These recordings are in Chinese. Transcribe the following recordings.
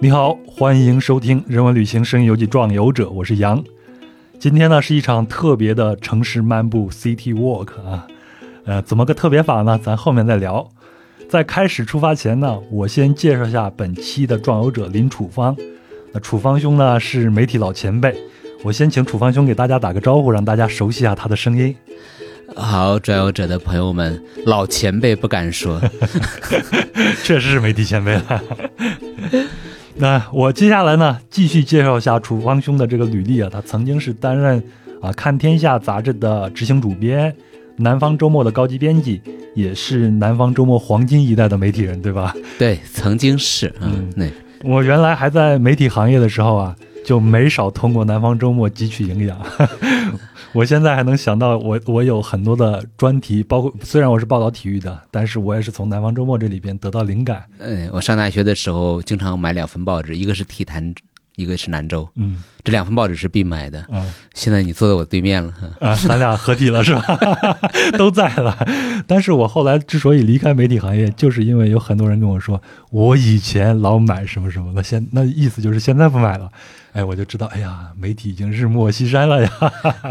你好，欢迎收听《人文旅行声音游记壮游者》，我是杨。今天呢是一场特别的城市漫步 （City Walk） 啊，呃，怎么个特别法呢？咱后面再聊。在开始出发前呢，我先介绍一下本期的壮游者林楚芳。那楚芳兄呢是媒体老前辈，我先请楚芳兄给大家打个招呼，让大家熟悉一下他的声音。好，转游者的朋友们，老前辈不敢说，确实是媒体前辈了。那我接下来呢，继续介绍一下楚方兄的这个履历啊。他曾经是担任啊《看天下》杂志的执行主编，《南方周末》的高级编辑，也是《南方周末》黄金一代的媒体人，对吧？对，曾经是，嗯，对。我原来还在媒体行业的时候啊，就没少通过《南方周末》汲取营养。我现在还能想到，我我有很多的专题，包括虽然我是报道体育的，但是我也是从《南方周末》这里边得到灵感。嗯，我上大学的时候经常买两份报纸，一个是《体坛》，一个是《南周》。嗯，这两份报纸是必买的。嗯，现在你坐在我对面了，啊，咱俩合体了是吧？都在了。但是我后来之所以离开媒体行业，就是因为有很多人跟我说，我以前老买什么什么，的现那意思就是现在不买了。哎，我就知道，哎呀，媒体已经日暮西山了呀，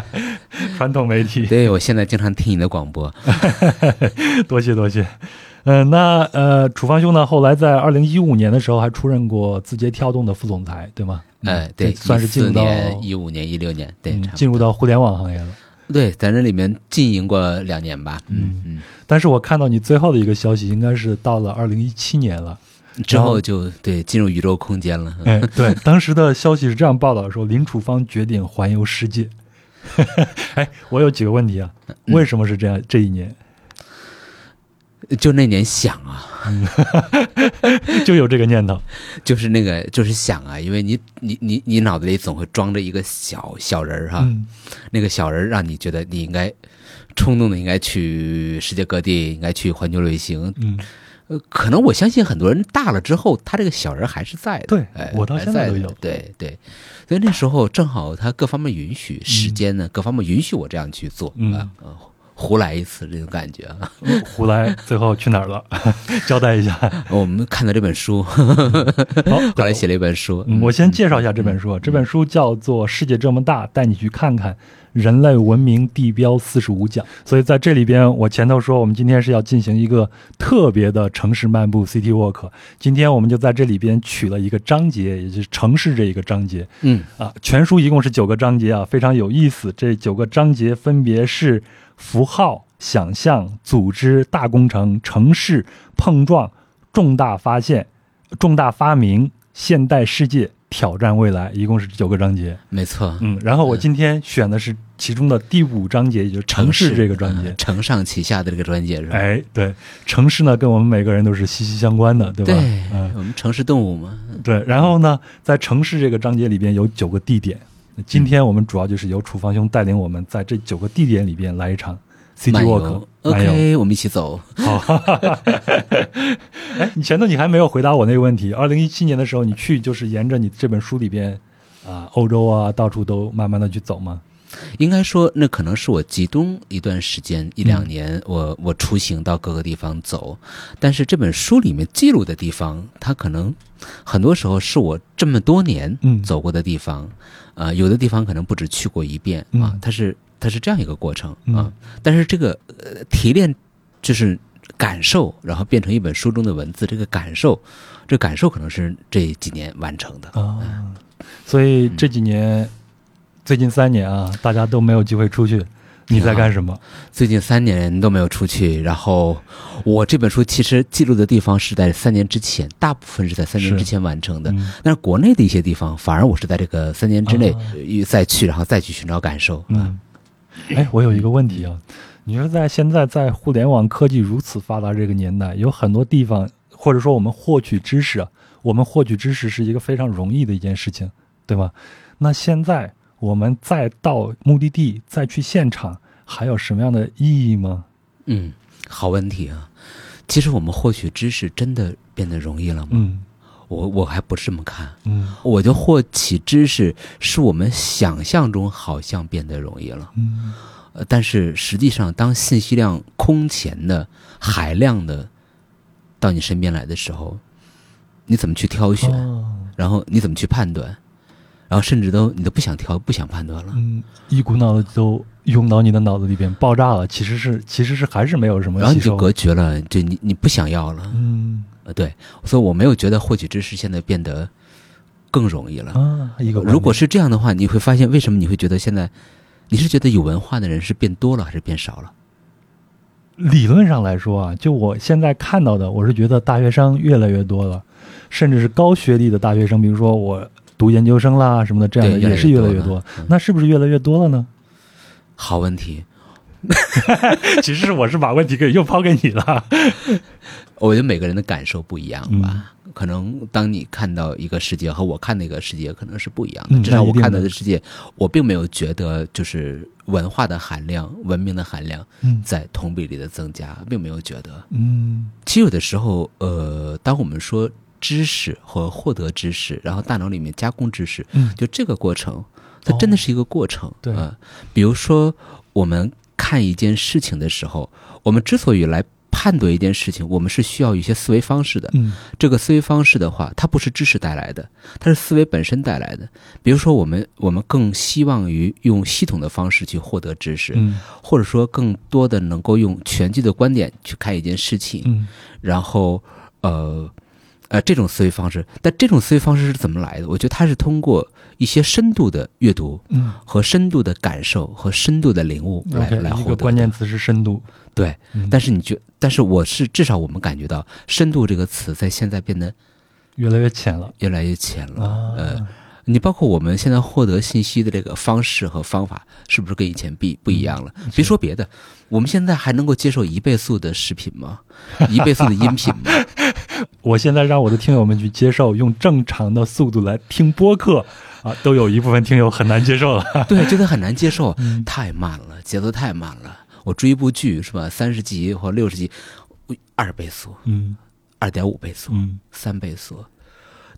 传统媒体。对，我现在经常听你的广播，多 谢多谢。嗯，那呃，楚方兄呢，后来在二零一五年的时候还出任过字节跳动的副总裁，对吗？哎，对，算是进入到一五年、一六年，对，进入到互联网行业了。对，在这里面经营过两年吧。嗯嗯。但是我看到你最后的一个消息，应该是到了二零一七年了。之后就对进入宇宙空间了。哎，对，当时的消息是这样报道说，林楚芳决定环游世界。哎，我有几个问题啊，为什么是这样？这一年，就那年想啊，就有这个念头，就是那个就是想啊，因为你你你你脑子里总会装着一个小小人儿哈，那个小人让你觉得你应该冲动的应该去世界各地，应该去环球旅行。嗯。呃，可能我相信很多人大了之后，他这个小人还是在的。对，我到现在都有。对对，所以那时候正好他各方面允许，时间呢各方面允许我这样去做啊，胡来一次这种感觉啊。胡来，最后去哪儿了？交代一下。我们看到这本书，好，后来写了一本书。我先介绍一下这本书，这本书叫做《世界这么大，带你去看看》。人类文明地标四十五讲，所以在这里边，我前头说我们今天是要进行一个特别的城市漫步 （City Walk）。今天我们就在这里边取了一个章节，也就是城市这一个章节。嗯啊，全书一共是九个章节啊，非常有意思。这九个章节分别是符号、想象、组织、大工程、城市碰撞、重大发现、重大发明、现代世界。挑战未来，一共是九个章节，没错。嗯，然后我今天选的是其中的第五章节，也就是城市这个章节，承上启下的这个章节是吧？哎，对，城市呢跟我们每个人都是息息相关的，对吧？对，我们城市动物嘛。对，然后呢，在城市这个章节里边有九个地点，今天我们主要就是由楚方兄带领我们在这九个地点里边来一场。City Walk，OK，我们一起走。好，哎，你前头你还没有回答我那个问题。二零一七年的时候，你去就是沿着你这本书里边啊，欧洲啊，到处都慢慢的去走吗？应该说，那可能是我集中一段时间一两年，我我出行到各个地方走。但是这本书里面记录的地方，它可能很多时候是我这么多年走过的地方。啊，有的地方可能不止去过一遍啊，它是。它是这样一个过程啊，但是这个呃提炼就是感受，然后变成一本书中的文字，这个感受，这感受可能是这几年完成的啊。所以这几年，最近三年啊，大家都没有机会出去，你在干什么？最近三年都没有出去，然后我这本书其实记录的地方是在三年之前，大部分是在三年之前完成的。但是国内的一些地方，反而我是在这个三年之内再去，然后再去寻找感受嗯。哎，我有一个问题啊，你说在现在在互联网科技如此发达这个年代，有很多地方，或者说我们获取知识，我们获取知识是一个非常容易的一件事情，对吗？那现在我们再到目的地再去现场，还有什么样的意义吗？嗯，好问题啊。其实我们获取知识真的变得容易了吗？嗯。我我还不是这么看，嗯，我就获取知识是我们想象中好像变得容易了，嗯，呃，但是实际上，当信息量空前的、海量的到你身边来的时候，你怎么去挑选？然后你怎么去判断？然后甚至都你都不想挑，不想判断了。嗯，一股脑的都涌到你的脑子里边爆炸了。其实是其实是还是没有什么。然后你就隔绝了，就你你不想要了。嗯呃，对，所以我没有觉得获取知识现在变得更容易了。啊，一个如果是这样的话，你会发现为什么你会觉得现在，你是觉得有文化的人是变多了还是变少了？理论上来说啊，就我现在看到的，我是觉得大学生越来越多了，甚至是高学历的大学生，比如说我读研究生啦什么的，这样的也是越来越多那是不是越来越多了呢？好问题，其实我是把问题给又抛给你了。我觉得每个人的感受不一样嗯吧。可能当你看到一个世界和我看那个世界可能是不一样的。嗯至少我看到的的世界，我并没有觉得就是文化的含量、文明的含量嗯在同比例的增加，并没有觉得。嗯其实有的时候，呃，当我们说知识和获得知识，然后大脑里面加工知识，嗯就这个过程，它真的是一个过程。对呃，比如说我们看一件事情的时候，我们之所以来判断一件事情，我们是需要一些思维方式的。嗯这个思维方式的话，它不是知识带来的，它是思维本身带来的。比如说，我们我们更希望于用系统的方式去获得知识，嗯或者说更多的能够用全局的观点去看一件事情。嗯然后呃呃这种思维方式，但这种思维方式是怎么来的？我觉得它是通过一些深度的阅读嗯和深度的感受和深度的领悟来来获得的。关键词是深度。对，嗯但是你觉，但是我是至少我们感觉到“深度”这个词在现在变得越来越浅了越来越浅了。啊。呃，你包括我们现在获得信息的这个方式和方法，是不是跟以前不不一样了？别说别的，我们现在还能够接受一倍速的视频吗？一倍速的音频吗？我现在让我的听友们去接受用正常的速度来听播客啊，都有一部分听友很难接受了。对，觉得很难接受，嗯太慢了，节奏太慢了。我追一部剧是吧，三十集或六十集，二倍速、嗯二点五倍速、嗯三倍速。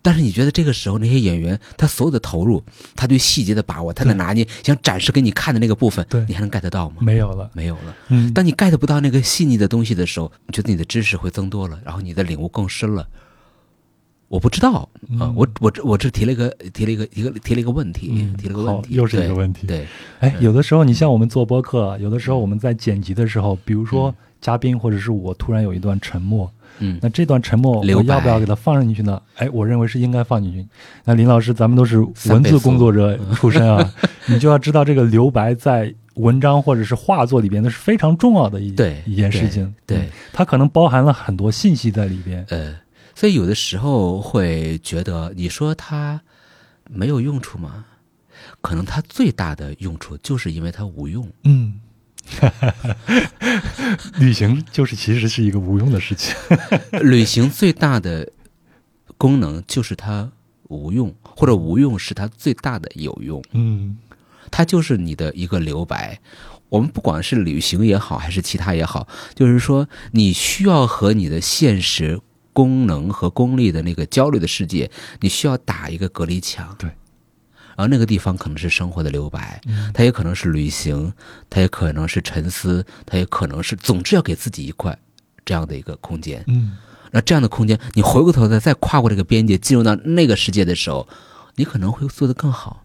但是你觉得这个时候那些演员他所有的投入，他对细节的把握，他的拿捏，想展示给你看的那个部分对，你还能 get 到吗？没有了。没有了。嗯，当你 get 不到那个细腻的东西的时候，你觉得你的知识会增多了，然后你的领悟更深了。我不知道。啊、嗯。我我这我这提了一个提了一个一个提了一个问题，嗯提了个问题，又是一个问题。对，哎，有的时候你像我们做播客，有的时候我们在剪辑的时候，比如说嘉宾或者是我突然有一段沉默，嗯，那这段沉默我要不要给它放进去呢？哎，我认为是应该放进去。那林老师，咱们都是文字工作者 出身啊，你就要知道这个留白在文章或者是画作里边那是非常重要的一对一件事情。对嗯，它可能包含了很多信息在里边。呃，所以有的时候会觉得，你说它没有用处吗？可能它最大的用处就是因为它无用。嗯，旅行就是其实是一个无用的事情。旅行最大的功能就是它无用，或者无用是它最大的有用。嗯它就是你的一个留白。我们不管是旅行也好，还是其他也好，就是说你需要和你的现实功能和功利的那个焦虑的世界，你需要打一个隔离墙。对。然后那个地方可能是生活的留白，嗯它也可能是旅行，它也可能是沉思，它也可能是，总之要给自己一块这样的一个空间。嗯那这样的空间，你回过头来再跨过这个边界，进入到那个世界的时候，你可能会做得更好，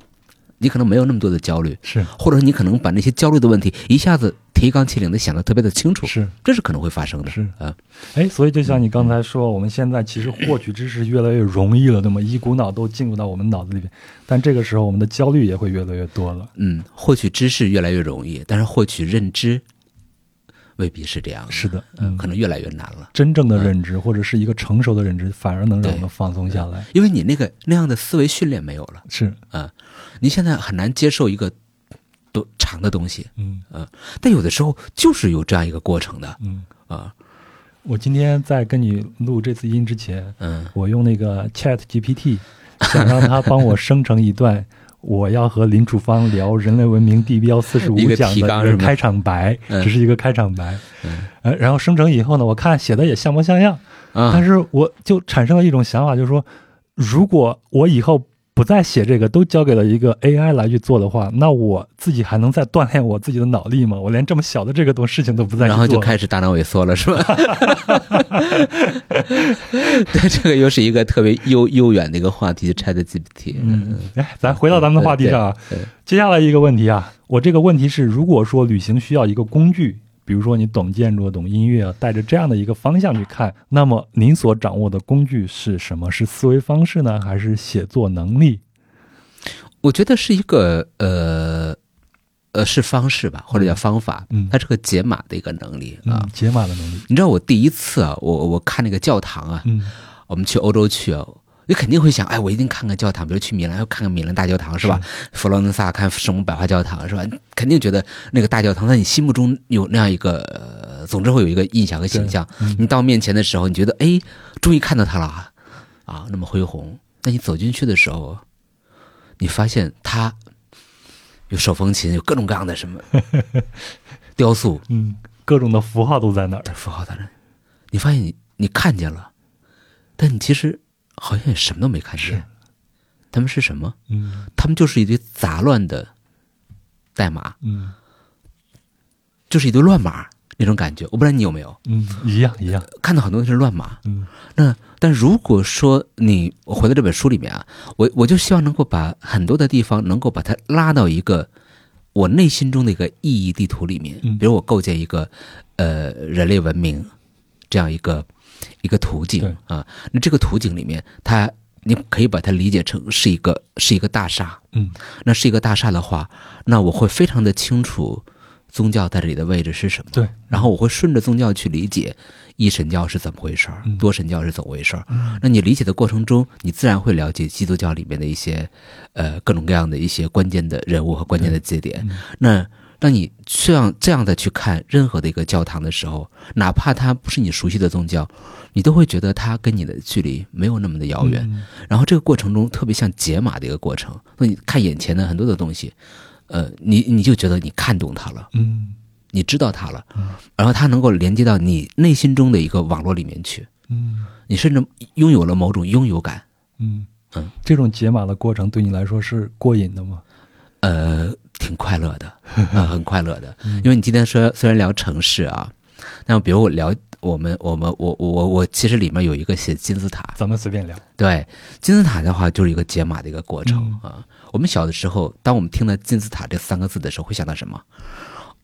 你可能没有那么多的焦虑，是或者你可能把那些焦虑的问题一下子提纲挈领的想得特别的清楚，是。这是可能会发生的。是啊，哎，所以就像你刚才说，我们现在其实获取知识越来越容易了，那么？一股脑都进入到我们脑子里边，但这个时候我们的焦虑也会越来越多了。嗯，获取知识越来越容易，但是获取认知未必是这样的，是的，嗯，可能越来越难了。真正的认知或者是一个成熟的认知，反而能让我们放松下来。因为你那个那样的思维训练没有了是，啊，你现在很难接受一个多长的东西，嗯。但有的时候就是有这样一个过程的嗯。啊，我今天在跟你录这次音之前，嗯。我用那个 Chat GPT，想让它帮我生成一段 我要和林楚芳聊人类文明地标四十五个讲的开场白，嗯。只是一个开场白。嗯。呃，然后生成以后呢，我看写的也像模像样，啊，但是我就产生了一种想法，就是说，如果我以后不再写这个，都交给了一个 AI 来去做的话，那我自己还能再锻炼我自己的脑力吗？我连这么小的这个东事情都不再去然后就开始大脑萎缩了，是吧？对，这个又是一个特别悠悠远的一个话题，Chat GPT。嗯，哎，咱回到咱们的话题上啊，接下来一个问题啊，我这个问题是，如果说旅行需要一个工具，比如说你懂建筑、懂音乐，带着这样的一个方向去看，那么您所掌握的工具是什么？是思维方式呢，还是写作能力？我觉得是一个呃呃是方式吧，或者叫方法，嗯它是个解码的一个能力啊。嗯，解码的能力。你知道我第一次啊，我我看那个教堂啊，嗯我们去欧洲去啊，你肯定会想，哎，我一定看看教堂，比如去米兰要看看米兰大教堂是吧？佛罗伦萨看圣母百花教堂是吧？肯定觉得那个大教堂在你心目中有那样一个，呃、总之会有一个印象和形象。嗯你到面前的时候，你觉得，哎，终于看到它了啊，啊，那么恢宏。那你走进去的时候，你发现它有手风琴，有各种各样的什么 雕塑，嗯，各种的符号都在那儿。符号在那儿，你发现你你看见了，但你其实好像也什么都没看见。他们是什么？嗯他们就是一堆杂乱的代码，嗯就是一堆乱码那种感觉。我不知道你有没有嗯，一样一样。看到很多都是乱码。嗯那但如果说你我回到这本书里面啊，我我就希望能够把很多的地方能够把它拉到一个我内心中的一个意义地图里面。嗯比如我构建一个呃人类文明这样一个一个图景啊，那这个图景里面，它你可以把它理解成是一个是一个大厦。嗯那是一个大厦的话，那我会非常的清楚宗教在这里的位置是什么。对，然后我会顺着宗教去理解一神教是怎么回事儿嗯，多神教是怎么回事儿。嗯那你理解的过程中，你自然会了解基督教里面的一些呃各种各样的一些关键的人物和关键的节点。嗯那当你这样这样的去看任何的一个教堂的时候，哪怕它不是你熟悉的宗教，你都会觉得它跟你的距离没有那么的遥远。嗯然后这个过程中特别像解码的一个过程。那你看眼前的很多的东西，呃，你你就觉得你看懂它了，嗯你知道它了嗯，然后它能够连接到你内心中的一个网络里面去，嗯你甚至拥有了某种拥有感。嗯嗯，这种解码的过程对你来说是过瘾的吗？呃，挺快乐的，呃、很快乐的。嗯因为你今天说虽然聊城市啊，那比如我聊我们我们我我我我其实里面有一个写金字塔，咱们随便聊。对金字塔的话就是一个解码的一个过程、嗯啊。我们小的时候，当我们听到金字塔这三个字的时候，会想到什么？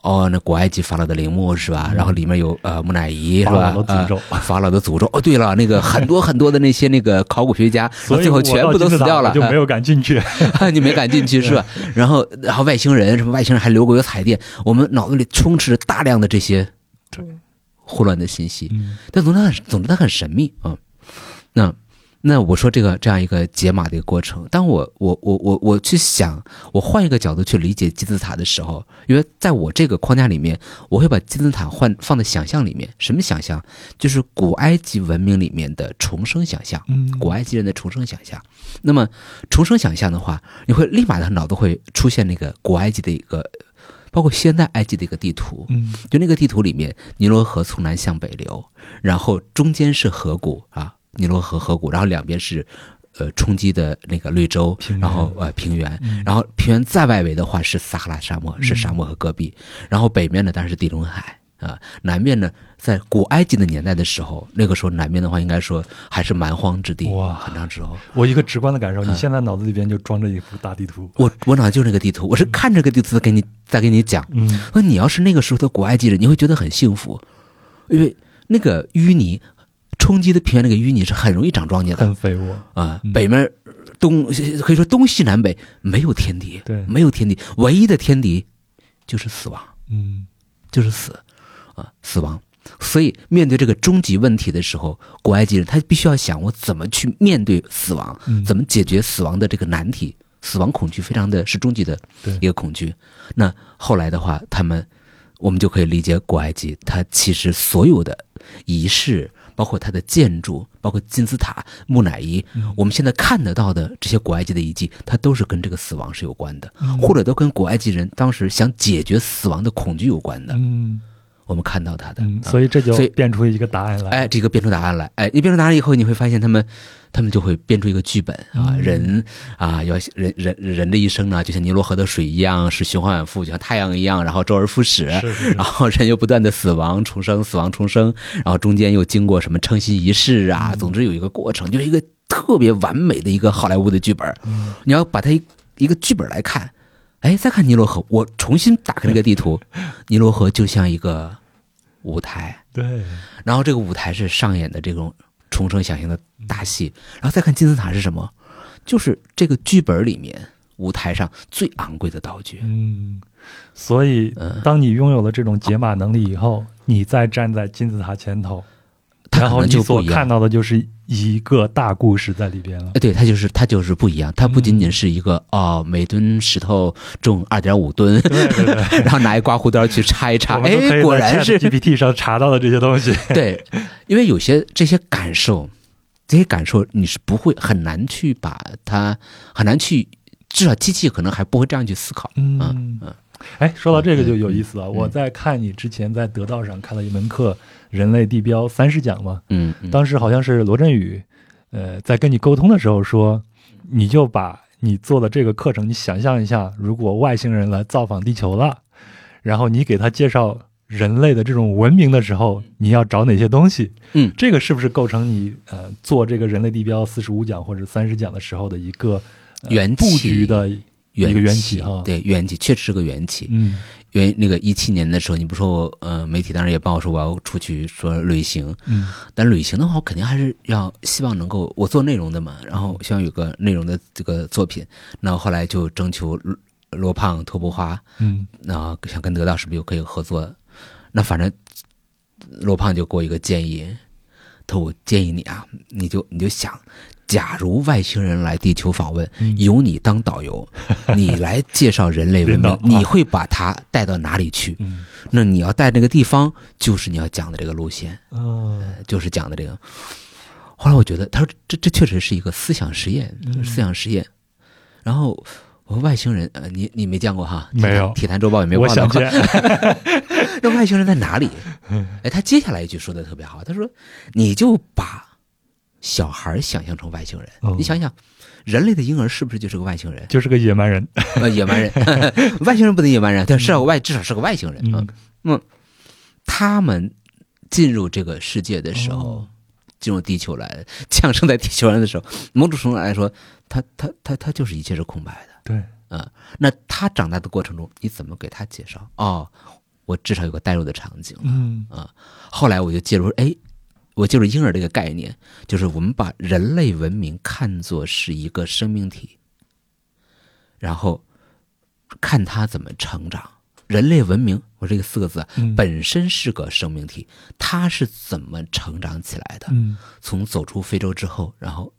哦，那古埃及法老的陵墓是吧？然后里面有呃木乃伊是法吧？老的诅咒呃 法老的诅咒。哦，对了，那个很多很多的那些那个考古学家，最后全部都死掉了，就没有敢进去。你没敢进去是吧？然后，然后外星人什么外星人还留过有彩电，我们脑子里充斥着大量的这些混乱的信息。嗯但总之很，总之它很神秘啊、那那我说这个这样一个解码的一个过程，当我我我我我去想，我换一个角度去理解金字塔的时候，因为在我这个框架里面，我会把金字塔换放在想象里面。什么想象？就是古埃及文明里面的重生想象。嗯古埃及人的重生想象。那么重生想象的话，你会立马的脑子会出现那个古埃及的一个，包括现代埃及的一个地图。嗯就那个地图里面，尼罗河从南向北流，然后中间是河谷啊，尼罗河河谷，然后两边是。呃，冲击的那个绿洲然后呃平原，嗯。然后平原再外围的话是撒哈拉沙漠，是沙漠和戈壁，然后北面呢当然是地中海啊，南面呢在古埃及的年代的时候，那个时候南面的话应该说还是蛮荒之地，哇。很长之后，我一个直观的感受，嗯。你现在脑子里边就装着一幅大地图。我我脑子就是那个地图，我是看这个地图给你再给你讲。嗯。那你要是那个时候的古埃及人，你会觉得很幸福，因为那个淤泥冲击的平原，那个淤泥是很容易长庄稼的很肥沃。啊、嗯北面东可以说东西南北没有天敌，对没有天敌，唯一的天敌就是死亡，嗯就是死啊，死亡。所以面对这个终极问题的时候，古埃及人他必须要想我怎么去面对死亡，嗯，怎么解决死亡的这个难题？死亡恐惧非常的是终极的一个恐惧。那后来的话，他们我们就可以理解古埃及，它其实所有的仪式，包括它的建筑，包括金字塔、木乃伊，嗯。我们现在看得到的这些古埃及的遗迹，它都是跟这个死亡是有关的，嗯。或者都跟古埃及人当时想解决死亡的恐惧有关的。嗯我们看到他的。所以这就所以变出一个答案来。哎，这个变出答案来，哎，你变出答案以后，你会发现他们，他们就会编出一个剧本啊，嗯人啊，要人人人的一生呢，就像尼罗河的水一样，是循环往复，就像太阳一样，然后周而复始，是是是然后人又不断的死亡重生，死亡重生，然后中间又经过什么称心仪式啊，总之有一个过程，就是一个特别完美的一个好莱坞的剧本。嗯你要把它一一个剧本来看，哎，再看尼罗河，我重新打开那个地图，尼罗河就像一个舞台。对，然后这个舞台是上演的这种重生想象的大戏，然后再看金字塔是什么，就是这个剧本里面舞台上最昂贵的道具。嗯，所以嗯当你拥有了这种解码能力以后，你再站在金字塔前头，然后你所看。到的就是一个大故事在里边了哎，。对，它就是它就是不一样，它不仅仅是一个、哦，每吨石头重二点五吨，对对对，然后拿一刮胡刀去插一插，我们都可哎，果然是 GPT 上查到的这些东西。对，因为有些这些感受，这些感受你是不会很难去把它很难去，至少机器可能还不会这样去思考。嗯嗯哎，说到这个就有意思了。嗯我在看你之前在得道上看到一门课《人类地标三十讲》嘛，嗯，嗯当时好像是罗振宇，呃，在跟你沟通的时候说，你就把你做的这个课程，你想象一下，如果外星人来造访地球了，然后你给他介绍人类的这种文明的时候，你要找哪些东西？嗯这个是不是构成你呃做这个人类地标四十五讲或者三十讲的时候的一个、布局的一缘个缘起起哈？，对，缘起确实是个缘起。嗯因为那个一七年的时候，你不说我呃，媒体当时也帮我说我要出去说旅行，嗯但旅行的话，我肯定还是要希望能够我做内容的嘛，然后希望有个内容的这个作品。那后来就征求罗罗胖、托布花，嗯那想跟得到是不是有可以合作？那反正罗胖就给我一个建议，他说我建议你啊，你就你就想，假如外星人来地球访问，嗯由你当导游，你来介绍人类文明，你会把他带到哪里去？嗯那你要带那个地方，就是你要讲的这个路线，哦就是讲的这个。后来我觉得，他说这这确实是一个思想实验，嗯思想实验。然后我说外星人，呃，你你没见过哈？没有体坛周报也没我报道过。想见，那外星人在哪里？哎，他接下来一句说的特别好，他说：“你就把小孩想象成外星人，哦你想想，人类的婴儿是不是就是个外星人？就是个野蛮人。呃，野蛮人，外星人不能野蛮人，但是个外至少是个外星人啊嗯。嗯，他们进入这个世界的时候哦，进入地球来降生在地球上的时候，某种程度来说，他他他他就是一切是空白的。对，嗯那他长大的过程中，你怎么给他介绍？哦，我至少有个代入的场景了。嗯啊，后来我就介入，哎，我就是婴儿这个概念，就是我们把人类文明看作是一个生命体，然后看它怎么成长。人类文明，我这个四个字本身是个生命体，它是怎么成长起来的？嗯从走出非洲之后，然后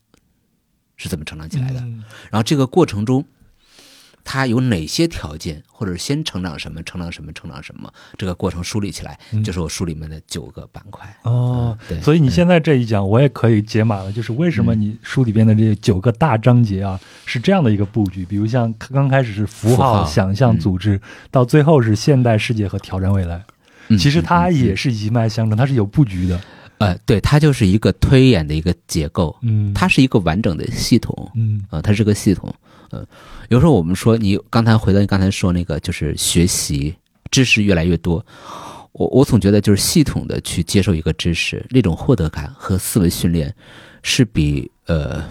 是怎么成长起来的？嗯然后这个过程中，它有哪些条件，或者是先成长什么，成长什么，成长什么，这个过程梳理起来，嗯就是我书里面的九个板块。哦，对所以你现在这一讲，我也可以解码了，就是为什么你书里边的这九个大章节啊，是这样的一个布局。比如像刚开始是符符号、想象、嗯组织，到最后是现代世界和挑战未来。嗯其实它也是一脉相承，它是有布局的。呃，对，它就是一个推演的一个结构，嗯，它是一个完整的系统。嗯啊、它是个系统。呃，有时候我们说，你刚才回到你刚才说那个，就是学习知识越来越多。我我总觉得，就是系统的去接受一个知识，那种获得感和思维训练，是比呃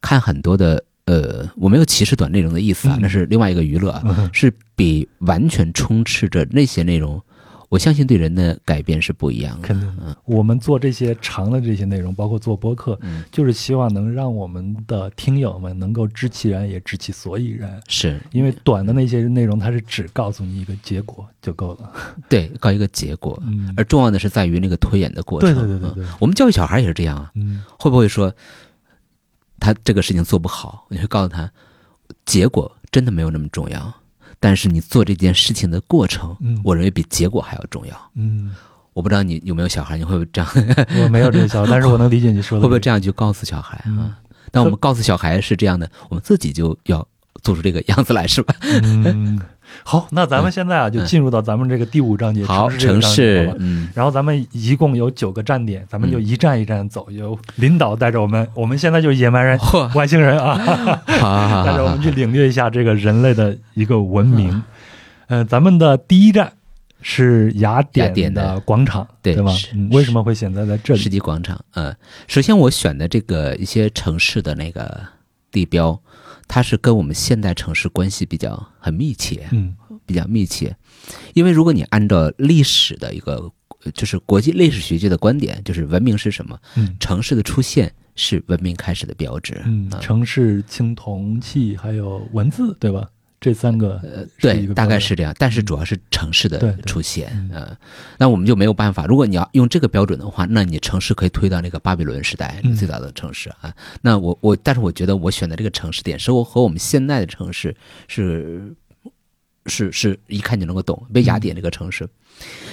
看很多的呃，我没有歧视短内容的意思啊，嗯那是另外一个娱乐啊，嗯是比完全充斥着那些内容，我相信对人的改变是不一样的。肯定。我们做这些长的这些内容，包括做播客，嗯，就是希望能让我们的听友们能够知其然，也知其所以然。是因为短的那些内容，它是只告诉你一个结果就够了。对，告一个结果。嗯而重要的是在于那个推演的过程。对对对对对嗯我们教育小孩也是这样啊，嗯会不会说他这个事情做不好，你会告诉他，结果真的没有那么重要，但是你做这件事情的过程，嗯我认为比结果还要重要。嗯，我不知道你有没有小孩，你会不会这样？我没有这个小孩，但是我能理解你说的。会不会这样去告诉小孩嗯啊？那我们告诉小孩是这样的，我们自己就要做出这个样子来，是吧？嗯，好，那咱们现在啊，就进入到咱们这个第五章节，好，城市这个城章节，嗯，然后咱们一共有九个站点，咱们就嗯一站一站走，由领导带着我们，我们现在就是野蛮人、嚯，外星人啊，带着我们去领略一下这个人类的一个文明。嗯、咱们的第一站是雅雅典典的。的广场，吧对吧？嗯，为什么会选择在这里？世？纪广场，嗯，首先我选的这个一些城市的那个地标，它是跟我们现代城市关系比较很密切，嗯比较密切。因为如果你按照历史的一个，呃就是国际历史学界的观点，就是文明是什么？嗯城市的出现是文明开始的标志。嗯，啊城市、青铜器还有文字，对吧？这三个呃，对，大概是这样，但是主要是城市的出现，嗯嗯，那我们就没有办法。如果你要用这个标准的话，那你城市可以推到那个巴比伦时代嗯最早的城市啊。那我我，但是我觉得我选的这个城市点是我和我们现在的城市是是是一看就能够懂。比如雅典这个城市，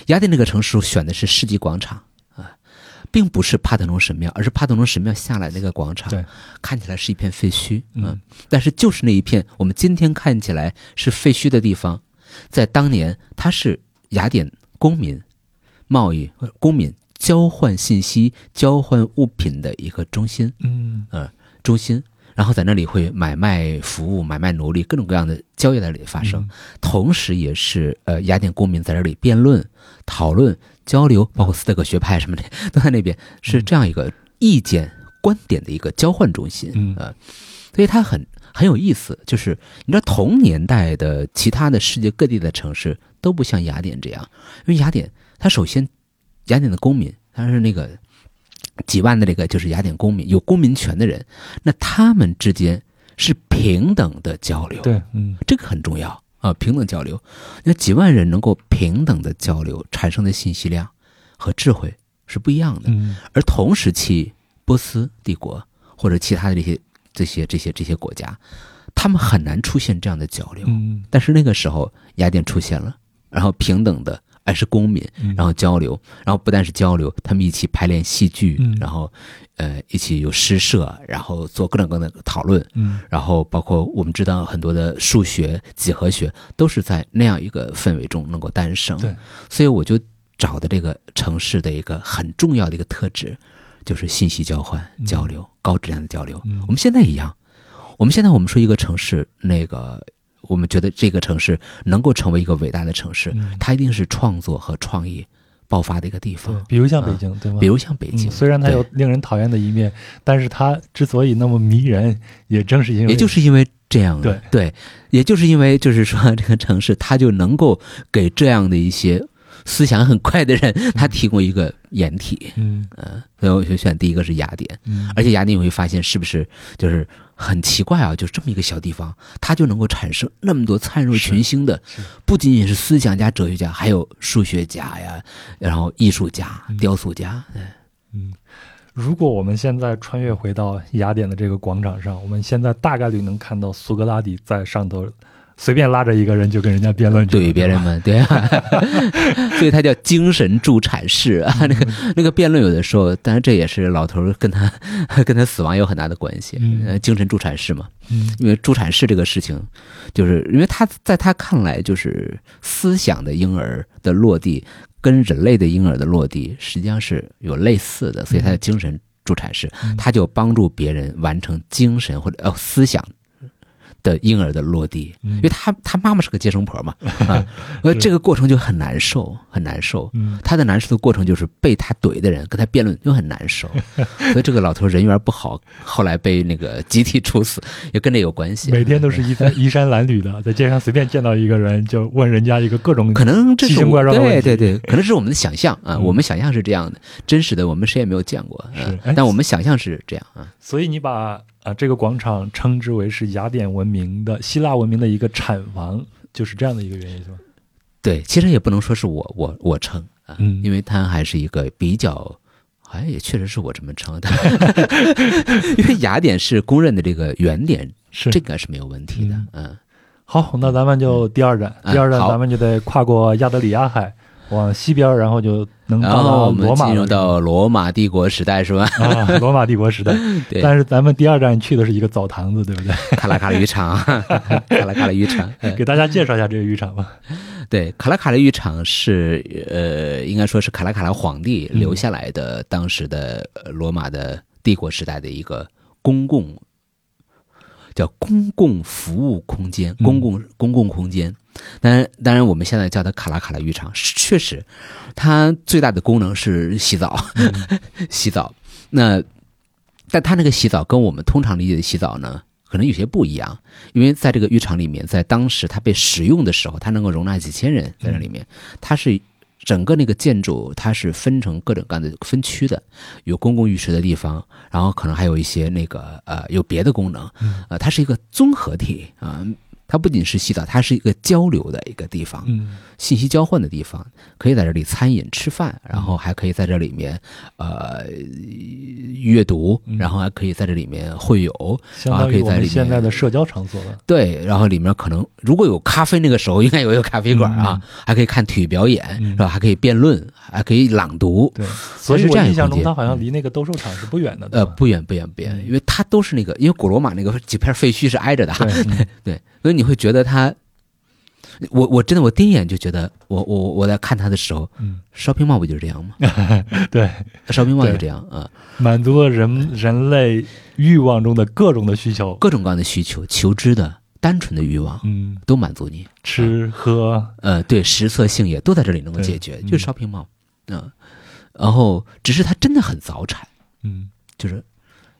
雅典这个城市选的是世纪广场啊，并不是帕特农神庙，而是帕特农神庙下来那个广场。对，看起来是一片废墟，嗯嗯，但是就是那一片我们今天看起来是废墟的地方，在当年它是雅典公民贸易、呃公民交换信息、交换物品的一个中心，嗯中心。然后在那里会买卖服务、买卖奴隶，各种各样的交易在那里发生。嗯同时，也是呃雅典公民在这里辩论、讨论、交流，包括斯德哥学派什么的都在那边，是这样一个意见、观点的一个交换中心。嗯呃，所以它很很有意思。就是你知道，同年代的其他的世界各地的城市都不像雅典这样，因为雅典它首先雅典的公民它是那个几万的这个就是雅典公民有公民权的人，那他们之间是平等的交流。对，嗯这个很重要啊，平等交流。那几万人能够平等的交流，产生的信息量和智慧是不一样的。嗯而同时期波斯帝国或者其他的这些这些这些这些国家，他们很难出现这样的交流。嗯但是那个时候雅典出现了，然后平等的。而是公民，嗯，然后交流，然后不但是交流，他们一起排练戏剧，嗯。然后，呃，一起有诗社，然后做各种各样的讨论，嗯。然后包括我们知道很多的数学、几何学都是在那样一个氛围中能够诞生。对，所以我就找的这个城市的一个很重要的一个特质，就是信息交换、嗯。交流、高质量的交流。嗯。我们现在一样，我们现在我们说一个城市，那个我们觉得这个城市能够成为一个伟大的城市，嗯它一定是创作和创意爆发的一个地方。，比如像北京，对吗？比如像北京，嗯，虽然它有令人讨厌的一面，但是它之所以那么迷人，也正是因为也就是因为这样的，对也就是因为就是说这个城市，它就能够给这样的一些思想很快的人，他提供一个掩体。嗯嗯、所以我就选第一个是雅典，嗯，而且雅典你会发现是不是就是很奇怪啊？就这么一个小地方，它就能够产生那么多灿若群星的不仅仅是思想家、哲学家，还有数学家呀，然后艺术家嗯、雕塑家。嗯，如果我们现在穿越回到雅典的这个广场上，我们现在大概率能看到苏格拉底在上头随便拉着一个人就跟人家辩论去了，对别人们，对啊，所以他叫精神助产士啊。那个那个辩论有的时候，当然这也是老头儿跟他 跟他死亡有很大的关系。嗯。呃，精神助产士嘛，嗯。因为助产士这个事情，就是因为他在他看来，就是思想的婴儿的落地跟人类的婴儿的落地实际上是有类似的，所以他叫精神助产士，嗯。他就帮助别人完成精神或者呃思想的婴儿的落地，嗯。因为他他妈妈是个接生婆嘛，啊，呃，这个过程就很难受，很难受。嗯。他的难受的过程就是被他怼的人跟他辩论就很难受，所以这个老头人缘不好，后来被那个集体处死，也跟这有关系。每天都是衣衫 衣衫褴褛的，在街上随便见到一个人就问人家一个各种可能这奇形是怪状的对对对，可能是我们的想象啊，嗯。我们想象是这样的，真实的我们谁也没有见过，是。但我们想象是这样啊。所以你把啊这个广场称之为是雅典文明的希腊文明的一个产房，就是这样的一个原因，是吧？对，其实也不能说是我我我称啊，嗯因为它还是一个比较。哎，也确实是我这么称的，因为雅典是公认的这个原点，是这个是没有问题的。嗯，好，那咱们就第二站，嗯第二站咱们就得跨过亚得里亚海，往西边，然后就能然到达后我们罗马进入到罗马帝国时代是吧？啊，罗马帝国时代。对，但是咱们第二站去的是一个澡堂子，对不对？卡拉卡拉浴场，卡拉卡拉浴场。哎给大家介绍一下这个浴场吧。对，卡拉卡拉浴场是呃，应该说是卡拉卡拉皇帝留下来的，当时的呃罗马的帝国时代的一个公共叫公共服务空间，嗯公共公共空间。当然，当然，我们现在叫它卡拉卡拉浴场，是确实，它最大的功能是洗澡，洗澡。那，但它那个洗澡跟我们通常理解的洗澡呢，可能有些不一样，因为在这个浴场里面，在当时它被使用的时候，它能够容纳几千人在这里面，它是整个那个建筑，它是分成各种各样的分区的，有公共浴池的地方，然后可能还有一些那个呃有别的功能，呃，它是一个综合体啊。它不仅是洗澡，它是一个交流的一个地方，嗯。信息交换的地方，可以在这里餐饮吃饭，然后还可以在这里面呃阅读，然后还可以在这里面会友，相当于可以在里面现在的社交场所了。对，然后里面可能如果有咖啡，那个时候应该有一个咖啡馆啊，还可以看体育表演，嗯。是吧？还可以辩论，还可以朗读。对，所以是这样一个我印象中它好像离那个斗兽场是不远的，呃，不远不远不远，嗯因为它都是那个，因为古罗马那个几片废墟是挨着的，对，嗯。对，所以你会觉得他，我我真的我第一眼就觉得，我我我在看他的时候嗯，，shopping mall 不就是这样吗？对，？shopping mall 对。就这样啊，满足了人人类欲望中的各种的需求。各种各样的需求，求知的、单纯的欲望嗯，都满足你。吃喝，呃，对，食色性也都在这里能够解决，嗯。就是 shopping mall，嗯、然后只是它真的很早产，嗯。就是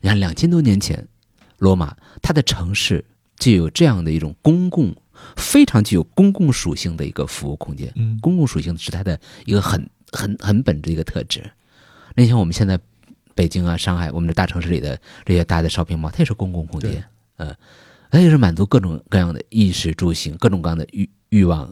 你看两千多年前，罗马它的城市就有这样的一种公共，非常具有公共属性的一个服务空间，嗯公共属性是它的一个很很很本质的一个特质。那像我们现在北京啊、上海，我们的大城市里的这些大的 shopping mall，它也是公共空间，嗯，它也是满足各种各样的衣食住行、各种各样的欲欲望、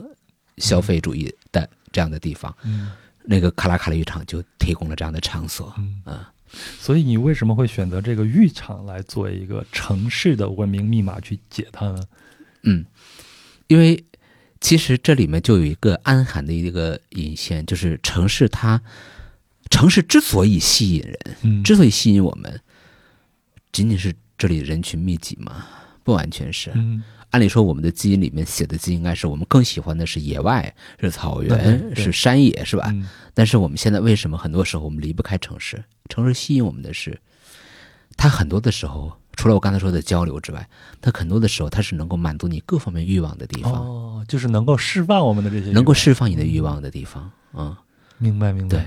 消费主义的这样的地方。嗯那个卡拉卡拉浴场就提供了这样的场所，嗯啊所以你为什么会选择这个浴场来做一个城市的文明密码去解它呢？嗯，因为其实这里面就有一个暗含的一个引线，就是城市它，城市之所以吸引人，嗯之所以吸引我们，仅仅是这里人群密集吗？不完全是。嗯按理说，我们的基因里面写的基因应该是我们更喜欢的是野外，是草原，是山野，是吧？嗯但是我们现在为什么很多时候我们离不开城市？城市吸引我们的是，它很多的时候，除了我刚才说的交流之外，它很多的时候它是能够满足你各方面欲望的地方，哦，就是能够释放我们的这些，能够释放你的欲望的地方。嗯，明白明白。对，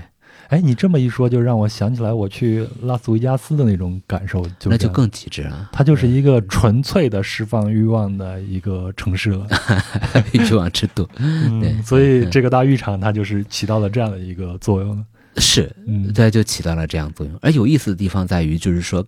哎，你这么一说，就让我想起来我去拉斯维加斯的那种感受，就那就更极致了，它就是一个纯粹的释放欲望的一个城市了。欲望之都对嗯，所以这个大浴场它就是起到了这样的一个作用了。是。嗯，对，就起到了这样作用。而有意思的地方在于，就是说，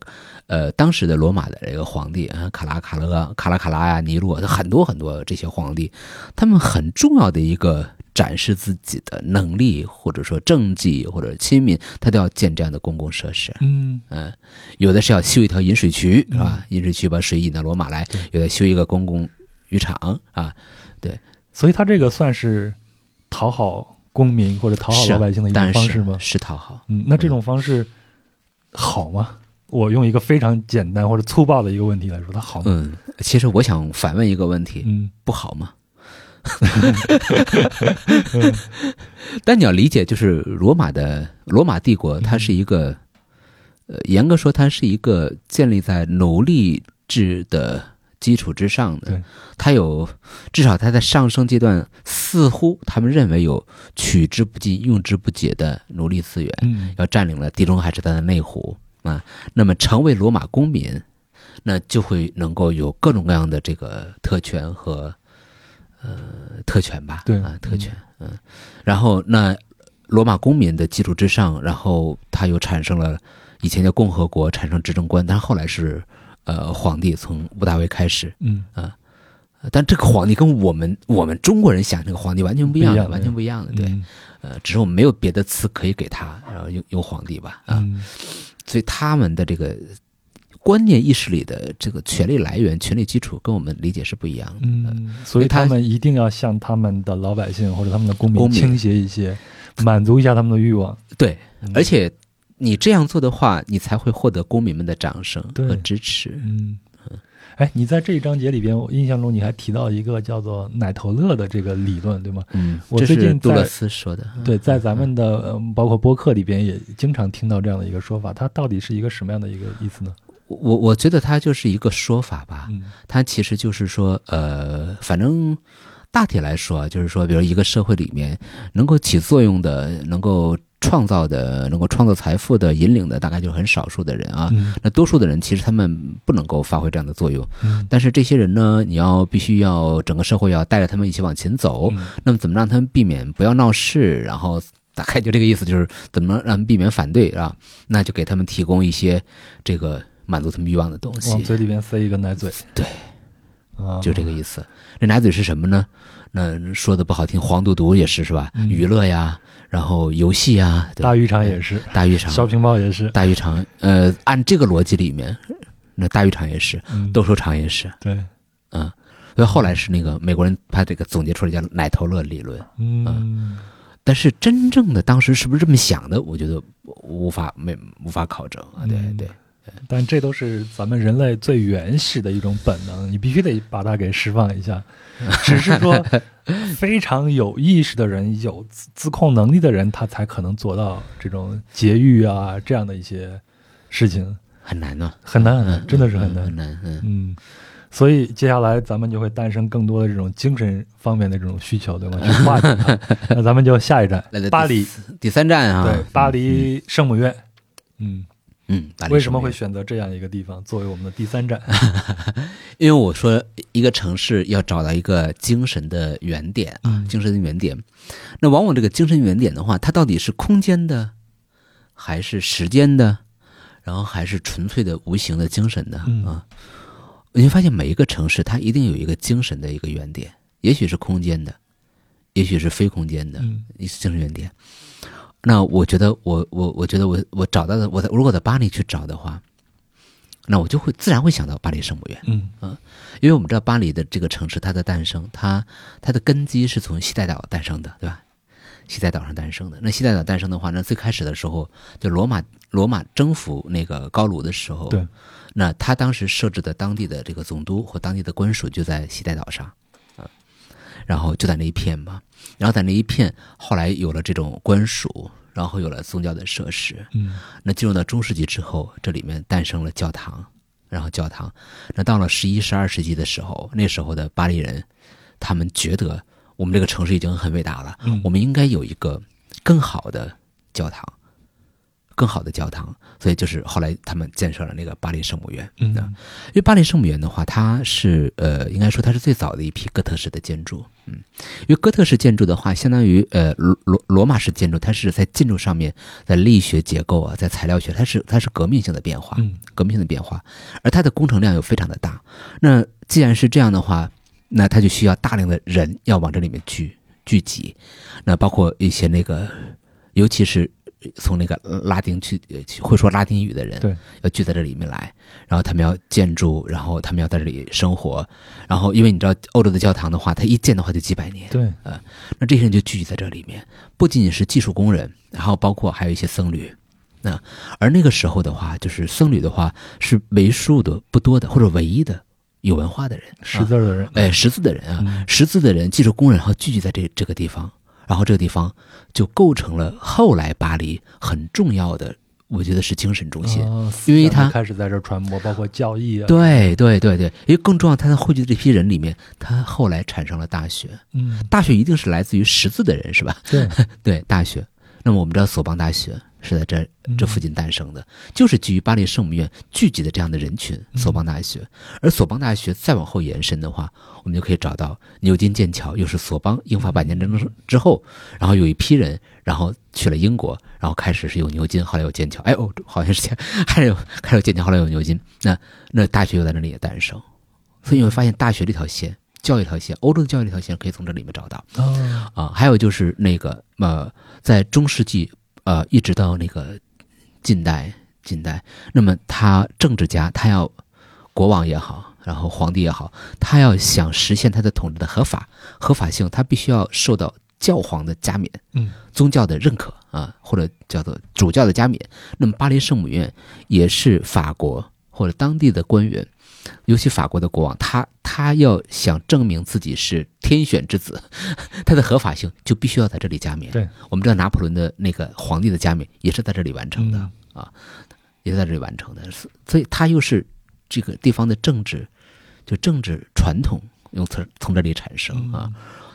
呃，当时的罗马的这个皇帝啊，卡拉卡勒、卡拉卡拉呀、尼禄，很多很多这些皇帝，他们很重要的一个展示自己的能力，或者说政绩或者亲民，他都要建这样的公共设施。嗯嗯，有的是要修一条引水渠，是吧？引水渠把水引到罗马来，有的修一个公共浴场啊，对所以他这个算是讨好公民或者讨好老百姓的一种方式吗？是讨好。嗯，那这种方式好吗？我用一个非常简单或者粗暴的一个问题来说，它好吗？嗯，其实我想反问一个问题，嗯不好吗？但你要理解，就是罗马的罗马帝国，它是一个，呃，严格说，它是一个建立在奴隶制的基础之上的对。它有至少它在上升阶段，似乎他们认为有取之不尽、用之不竭的奴隶资源。嗯要占领了地中海时代的内湖啊，那么成为罗马公民，那就会能够有各种各样的这个特权和呃特权吧，对啊特权，嗯，然后那罗马公民的基础之上，然后他又产生了以前叫共和国，产生执政官，但后来是呃皇帝从屋大维开始，嗯啊但这个皇帝跟我们我们中国人想这个皇帝完全不一样完全不一样的，对，嗯呃，只是我们没有别的词可以给他，然后用用皇帝吧，啊，嗯所以他们的这个观念意识里的这个权力来源、权力基础跟我们理解是不一样的。嗯，所以他们一定要向他们的老百姓或者他们的公民公民倾斜一些满足一下他们的欲望。对，嗯而且你这样做的话，你才会获得公民们的掌声和支持。嗯，哎，你在这一章节里边，我印象中你还提到一个叫做奶头乐的这个理论，对吗？嗯，我这最近杜勒斯说的。对，在咱们的呃包括播客里边也经常听到这样的一个说法，它到底是一个什么样的一个意思呢？我我觉得它就是一个说法吧，嗯它其实就是说，呃，反正大体来说啊，就是说，比如一个社会里面能够起作用的、能够创造的、能够创造财富的、引领的，大概就是很少数的人啊。嗯那多数的人其实他们不能够发挥这样的作用，嗯但是这些人呢，你要必须要整个社会要带着他们一起往前走。嗯那么怎么让他们避免不要闹事？然后大概就这个意思，就是怎么让他们避免反对啊？那就给他们提供一些这个满足他们欲望的东西往。嘴里边塞一个奶嘴，对，啊，就这个意思。那奶嘴是什么呢？那说的不好听，黄赌毒也是是吧？嗯。娱乐呀，然后游戏呀，大浴场也是，大浴场，小屏报也是，大浴场，呃，按这个逻辑里面，那大浴场也是，嗯，斗兽场也是，对，嗯。所以后来是那个美国人他这个总结出来叫奶头乐理论，嗯。但是真正的当时是不是这么想的，我觉得无法没无法考证啊。对嗯。对，但这都是咱们人类最原始的一种本能，你必须得把它给释放一下。只是说，非常有意识的人、有自自控能力的人，他才可能做到这种节育啊这样的一些事情，很难呢，很难很难，嗯真的是很难嗯很。难，嗯。嗯，所以接下来咱们就会诞生更多的这种精神方面的这种需求，对吗？去化解它。那咱们就下一站巴黎，第三站啊，对，巴黎圣母院。嗯，嗯，为什么会选择这样一个地方作为我们的第三站？因为我说一个城市要找到一个精神的原点啊，嗯精神的原点。那往往这个精神原点的话，它到底是空间的，还是时间的，然后还是纯粹的无形的精神的嗯啊？你会发现每一个城市它一定有一个精神的一个原点，也许是空间的，也许是非空间的，嗯精神原点。那我觉得我我我觉得我我找到的我在如果在巴黎去找的话，那我就会自然会想到巴黎圣母院。嗯因为我们知道巴黎的这个城市，它的诞生，它它的根基是从西带岛诞生的，对吧？西带岛上诞生的。那西带岛诞生的话，那最开始的时候，就罗马罗马征服那个高卢的时候，对，那他当时设置的当地的这个总督或当地的官署就在西带岛上，啊，然后就在那一片嘛，然后在那一片后来有了这种官署，然后有了宗教的设施，嗯。那进入到中世纪之后，这里面诞生了教堂，然后教堂。那到了十一、十二世纪的时候，那时候的巴黎人，他们觉得我们这个城市已经很伟大了，嗯。我们应该有一个更好的教堂，更好的教堂。所以就是后来他们建设了那个巴黎圣母院。嗯因为巴黎圣母院的话，它是呃，应该说它是最早的一批哥特式的建筑。嗯，因为哥特式建筑的话，相当于呃罗罗罗马式建筑，它是在建筑上面，在力学结构啊，在材料学，它是它是革命性的变化，嗯革命性的变化，而它的工程量又非常的大。那既然是这样的话，那它就需要大量的人要往这里面聚聚集，那包括一些那个，尤其是从那个拉丁去会说拉丁语的人，对，要聚在这里面来，然后他们要建筑，然后他们要在这里生活，然后因为你知道欧洲的教堂的话，它一建的话就几百年，对，那这些人就聚集在这里面，不仅仅是技术工人，然后包括还有一些僧侣。那而那个时候的话，就是僧侣的话是为数的不多的，或者唯一的有文化的人，识字的人，哎，识字的人啊，嗯。识字的人、技术工人，然后聚集在这这个地方，然后这个地方就构成了后来巴黎很重要的，我觉得是精神中心。哦因为他思想就开始在这儿传播，包括教义啊，，对对对对，因为更重要，他在汇聚的这批人里面，他后来产生了大学，嗯，大学一定是来自于识字的人，是吧？对，对，大学。那么我们知道索邦大学是在这这附近诞生的，就是基于巴黎圣母院聚集的这样的人群，索邦大学。而索邦大学再往后延伸的话，我们就可以找到牛津、剑桥，又是索邦英法百年战争之后，然后有一批人，然后去了英国，然后开始是有牛津，后来有剑桥，哎哦，好像是这样，还有开始有剑桥，后来有牛津，那那大学又在那里也诞生，所以你会发现大学这条线。教育这条线，欧洲的教育这条线可以从这里面找到。啊，啊，还有就是那个呃，在中世纪呃，一直到那个近代，近代，那么他政治家他要国王也好，然后皇帝也好，他要想实现他的统治的合法合法性，他必须要受到教皇的加冕，嗯宗教的认可啊，或者叫做主教的加冕。那么巴黎圣母院也是法国或者当地的官员，尤其法国的国王，他他要想证明自己是天选之子，他的合法性就必须要在这里加冕。对，我们知道拿破仑的那个皇帝的加冕也是在这里完成的。嗯也是在这里完成的，所所以他又是这个地方的政治，就政治传统用词从这里产生啊。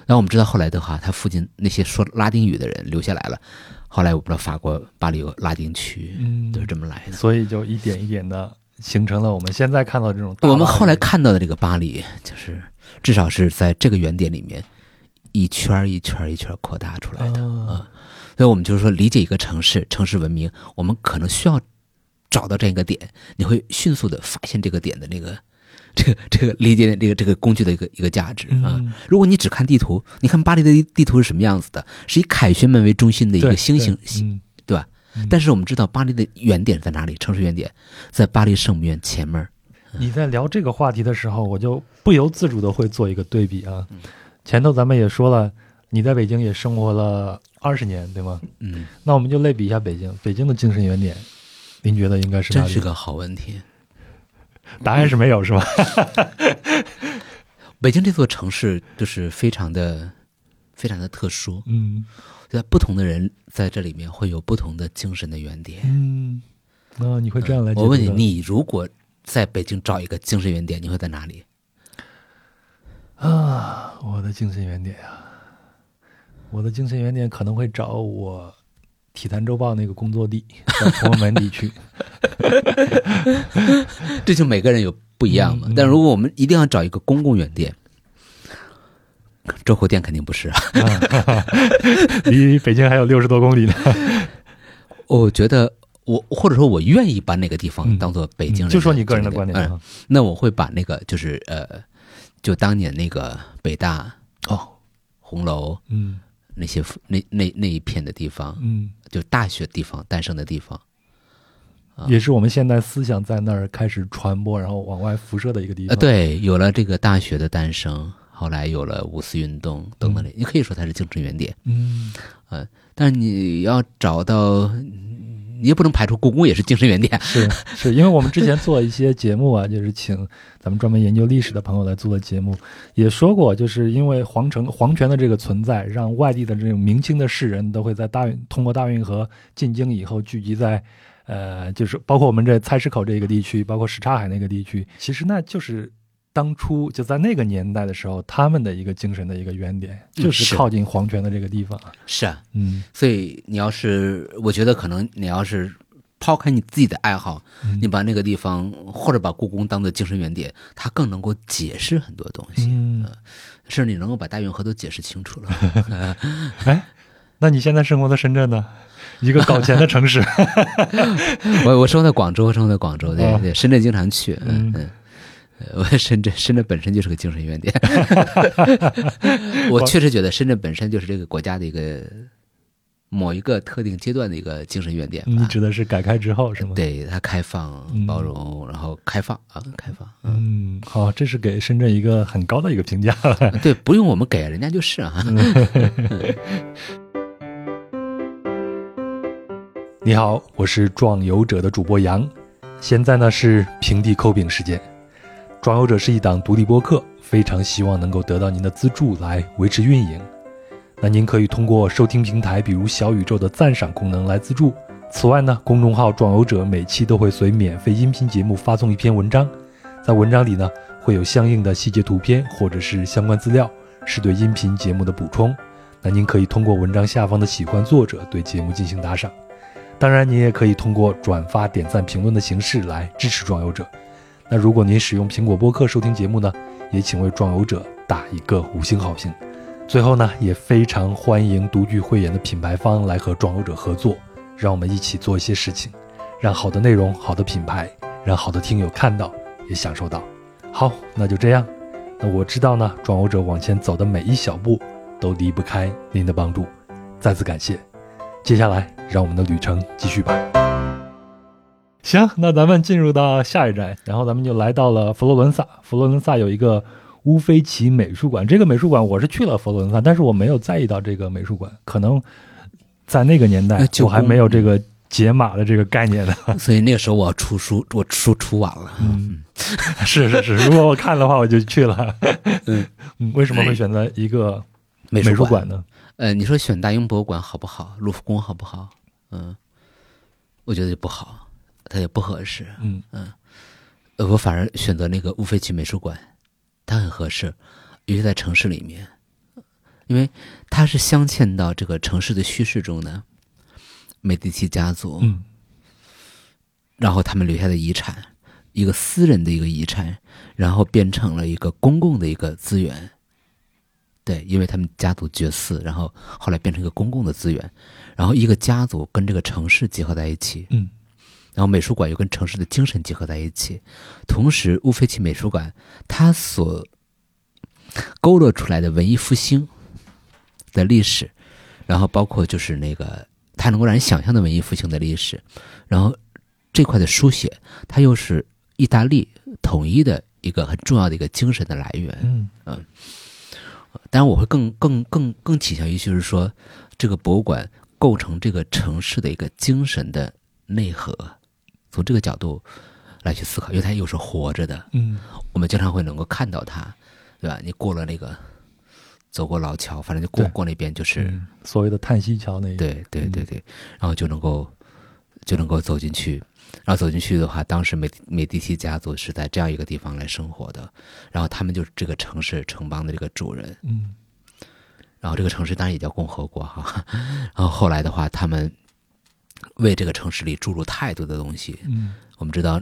然后我们知道后来的话，他附近那些说拉丁语的人留下来了，后来我不知道法国巴黎有拉丁区，嗯都是这么来的。所以就一点一点的形成了我们现在看到这种大我们后来看到的这个巴黎，就是至少是在这个原点里面一圈儿一圈儿一圈儿扩大出来的。啊所以我们就是说，理解一个城市、城市文明，我们可能需要找到这样一个点，你会迅速的发现这个点的那个、这个、这个理解这个这个工具的一个一个价值啊。嗯如果你只看地图，你看巴黎的地图是什么样子的？是以凯旋门为中心的一个星形，对嗯对吧？嗯但是我们知道巴黎的原点在哪里？城市原点在巴黎圣母院前面。你在聊这个话题的时候，我就不由自主的会做一个对比啊。前头咱们也说了，你在北京也生活了二十年，对吗？嗯，那我们就类比一下北京，北京的精神原点，您觉得应该是哪里？真是个好问题。答案是没有，是吧？北京这座城市就是非常的、非常的特殊，嗯在不同的人在这里面会有不同的精神的原点。嗯，那、你会这样来我问你，你如果在北京找一个精神原点，你会在哪里？啊，我的精神原点呀、我的精神原点可能会找我《体坛周报》那个工作地，在崇文门地区。这就每个人有不一样嘛。嗯嗯但如果我们一定要找一个公共原点，周口店肯定不是啊。离北京还有六十多公里呢。我觉得我或者说我愿意把那个地方嗯当做北京人、就说你个人的观点嗯啊。那我会把那个就是呃，就当年那个北大哦，红楼嗯那些那那那一片的地方，嗯，就大学地方诞生的地方。啊也是我们现代思想在那儿开始传播，然后往外辐射的一个地呃，方。，对，有了这个大学的诞生，后来有了五四运动等等的，你可以说它是精神原点。嗯，呃但是你要找到，你也不能排除故宫也是精神原点。是是，因为我们之前做一些节目啊，就是请咱们专门研究历史的朋友来做的节目，也说过，就是因为皇城皇权的这个存在，让外地的这种明清的士人都会在大运通过大运河进京以后聚集在。呃，就是包括我们这菜市口这个地区，包括什刹海那个地区，其实那就是当初就在那个年代的时候，他们的一个精神的一个原点，嗯就是是靠近皇权的这个地方。是啊，嗯，所以你要是，我觉得可能你要是抛开你自己的爱好，嗯你把那个地方或者把故宫当做精神原点，它更能够解释很多东西，嗯，甚至你能够把大运河都解释清楚了。哎，那你现在生活在深圳呢？一个搞钱的城市。我我生活在广州，生活在广州，对啊对，深圳经常去，嗯嗯嗯。呃我深圳，深圳本身就是个精神原点。我确实觉得深圳本身就是这个国家的一个某一个特定阶段的一个精神原点。你指的是改开之后是吗？。对它开放、嗯包容，然后开放啊，开放。嗯，嗯，好，这是给深圳一个很高的一个评价了。对，不用我们给，人家就是啊。你好，我是壮游者的主播杨，现在呢是平地抠饼时间。装游者是一档独立播客，非常希望能够得到您的资助来维持运营。那您可以通过收听平台，比如小宇宙的赞赏功能来资助。此外呢，公众号“壮游者”每期都会随免费音频节目发送一篇文章，在文章里呢会有相应的细节图片或者是相关资料，是对音频节目的补充。那您可以通过文章下方的喜欢作者对节目进行打赏。当然，您也可以通过转发、点赞、评论的形式来支持壮游者。那如果您使用苹果播客收听节目呢，也请为壮游者打一个五星好评。最后呢，也非常欢迎独具慧眼的品牌方来和壮游者合作，让我们一起做一些事情，让好的内容、好的品牌，让好的听友看到也享受到。好，那就这样。那我知道呢，壮游者往前走的每一小步都离不开您的帮助，再次感谢。接下来，让我们的旅程继续吧。行，那咱们进入到下一站，然后咱们就来到了佛罗伦萨。佛罗伦萨有一个乌菲齐美术馆。这个美术馆我是去了佛罗伦萨，但是我没有在意到这个美术馆，可能在那个年代就我还没有这个解码的这个概念呢。所以那个时候我出书，我书出晚了。嗯，是是是，如果我看的话，我就去了。嗯嗯，为什么会选择一个美美术术馆馆呢？呃，你说选大英博物馆好不好？卢浮宫好不好？嗯，我觉得不好，它也不合适。嗯呃，我反而选择那个乌菲齐美术馆，它很合适，尤其在城市里面，因为它是镶嵌到这个城市的叙事中的美第奇家族，嗯然后他们留下的遗产，一个私人的一个遗产，然后变成了一个公共的一个资源。对，因为他们家族绝嗣，然后后来变成一个公共的资源，然后一个家族跟这个城市结合在一起，嗯然后美术馆又跟城市的精神结合在一起，同时乌菲齐美术馆它所勾勒出来的文艺复兴的历史，然后包括就是那个它能够让人想象的文艺复兴的历史，然后这块的书写，它又是意大利统一的一个很重要的一个精神的来源。嗯。当然，我会更更更更倾向于就是说，这个博物馆构成这个城市的一个精神的内核，从这个角度来去思考，因为它又是活着的，嗯。我们经常会能够看到它，对吧？你过了那个，走过老桥，反正就过过那边就是，嗯，所谓的叹息桥那一对对对嗯。对，然后就能够就能够走进去。然后走进去的话，当时美美第奇家族是在这样一个地方来生活的，然后他们就是这个城市城邦的这个主人，嗯。然后这个城市当然也叫共和国哈，然后后来的话，他们为这个城市里注入太多的东西。嗯我们知道，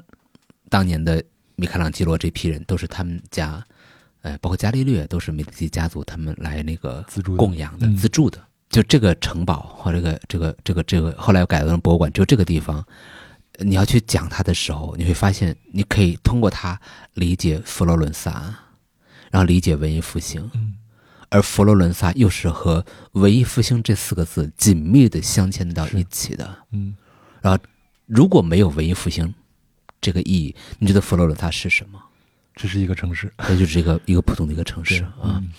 当年的米开朗基罗这批人都是他们家，呃，包括伽利略都是美第奇家族他们来那个资助供养的、嗯资助的。就这个城堡和这个这个这个这个后来又改造成博物馆，就这个地方，你要去讲它的时候，你会发现，你可以通过它理解佛罗伦萨，然后理解文艺复兴。嗯而佛罗伦萨又是和文艺复兴这四个字紧密的镶嵌到一起的。嗯然后如果没有文艺复兴这个意义，你觉得佛罗伦萨是什么？这是一个城市，它就是一个一个普通的一个城市啊。嗯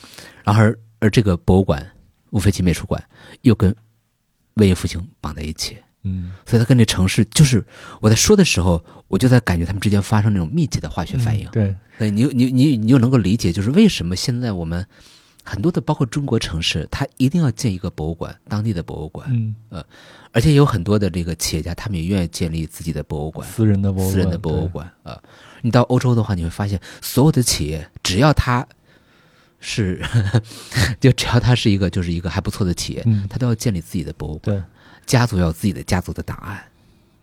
然后而而这个博物馆乌菲齐美术馆又跟文艺复兴绑在一起，嗯，所以它跟这城市就是我在说的时候，我就在感觉他们之间发生那种密切的化学反应。嗯对，对你你你你又能够理解，就是为什么现在我们很多的包括中国城市，它一定要建一个博物馆，当地的博物馆，嗯，而且有很多的这个企业家，他们也愿意建立自己的博物馆。私人的博物馆，私人的博物馆啊、你到欧洲的话，你会发现所有的企业，只要它是，就只要它是一个就是一个还不错的企业，嗯它都要建立自己的博物馆。对，家族要有自己的家族的档案，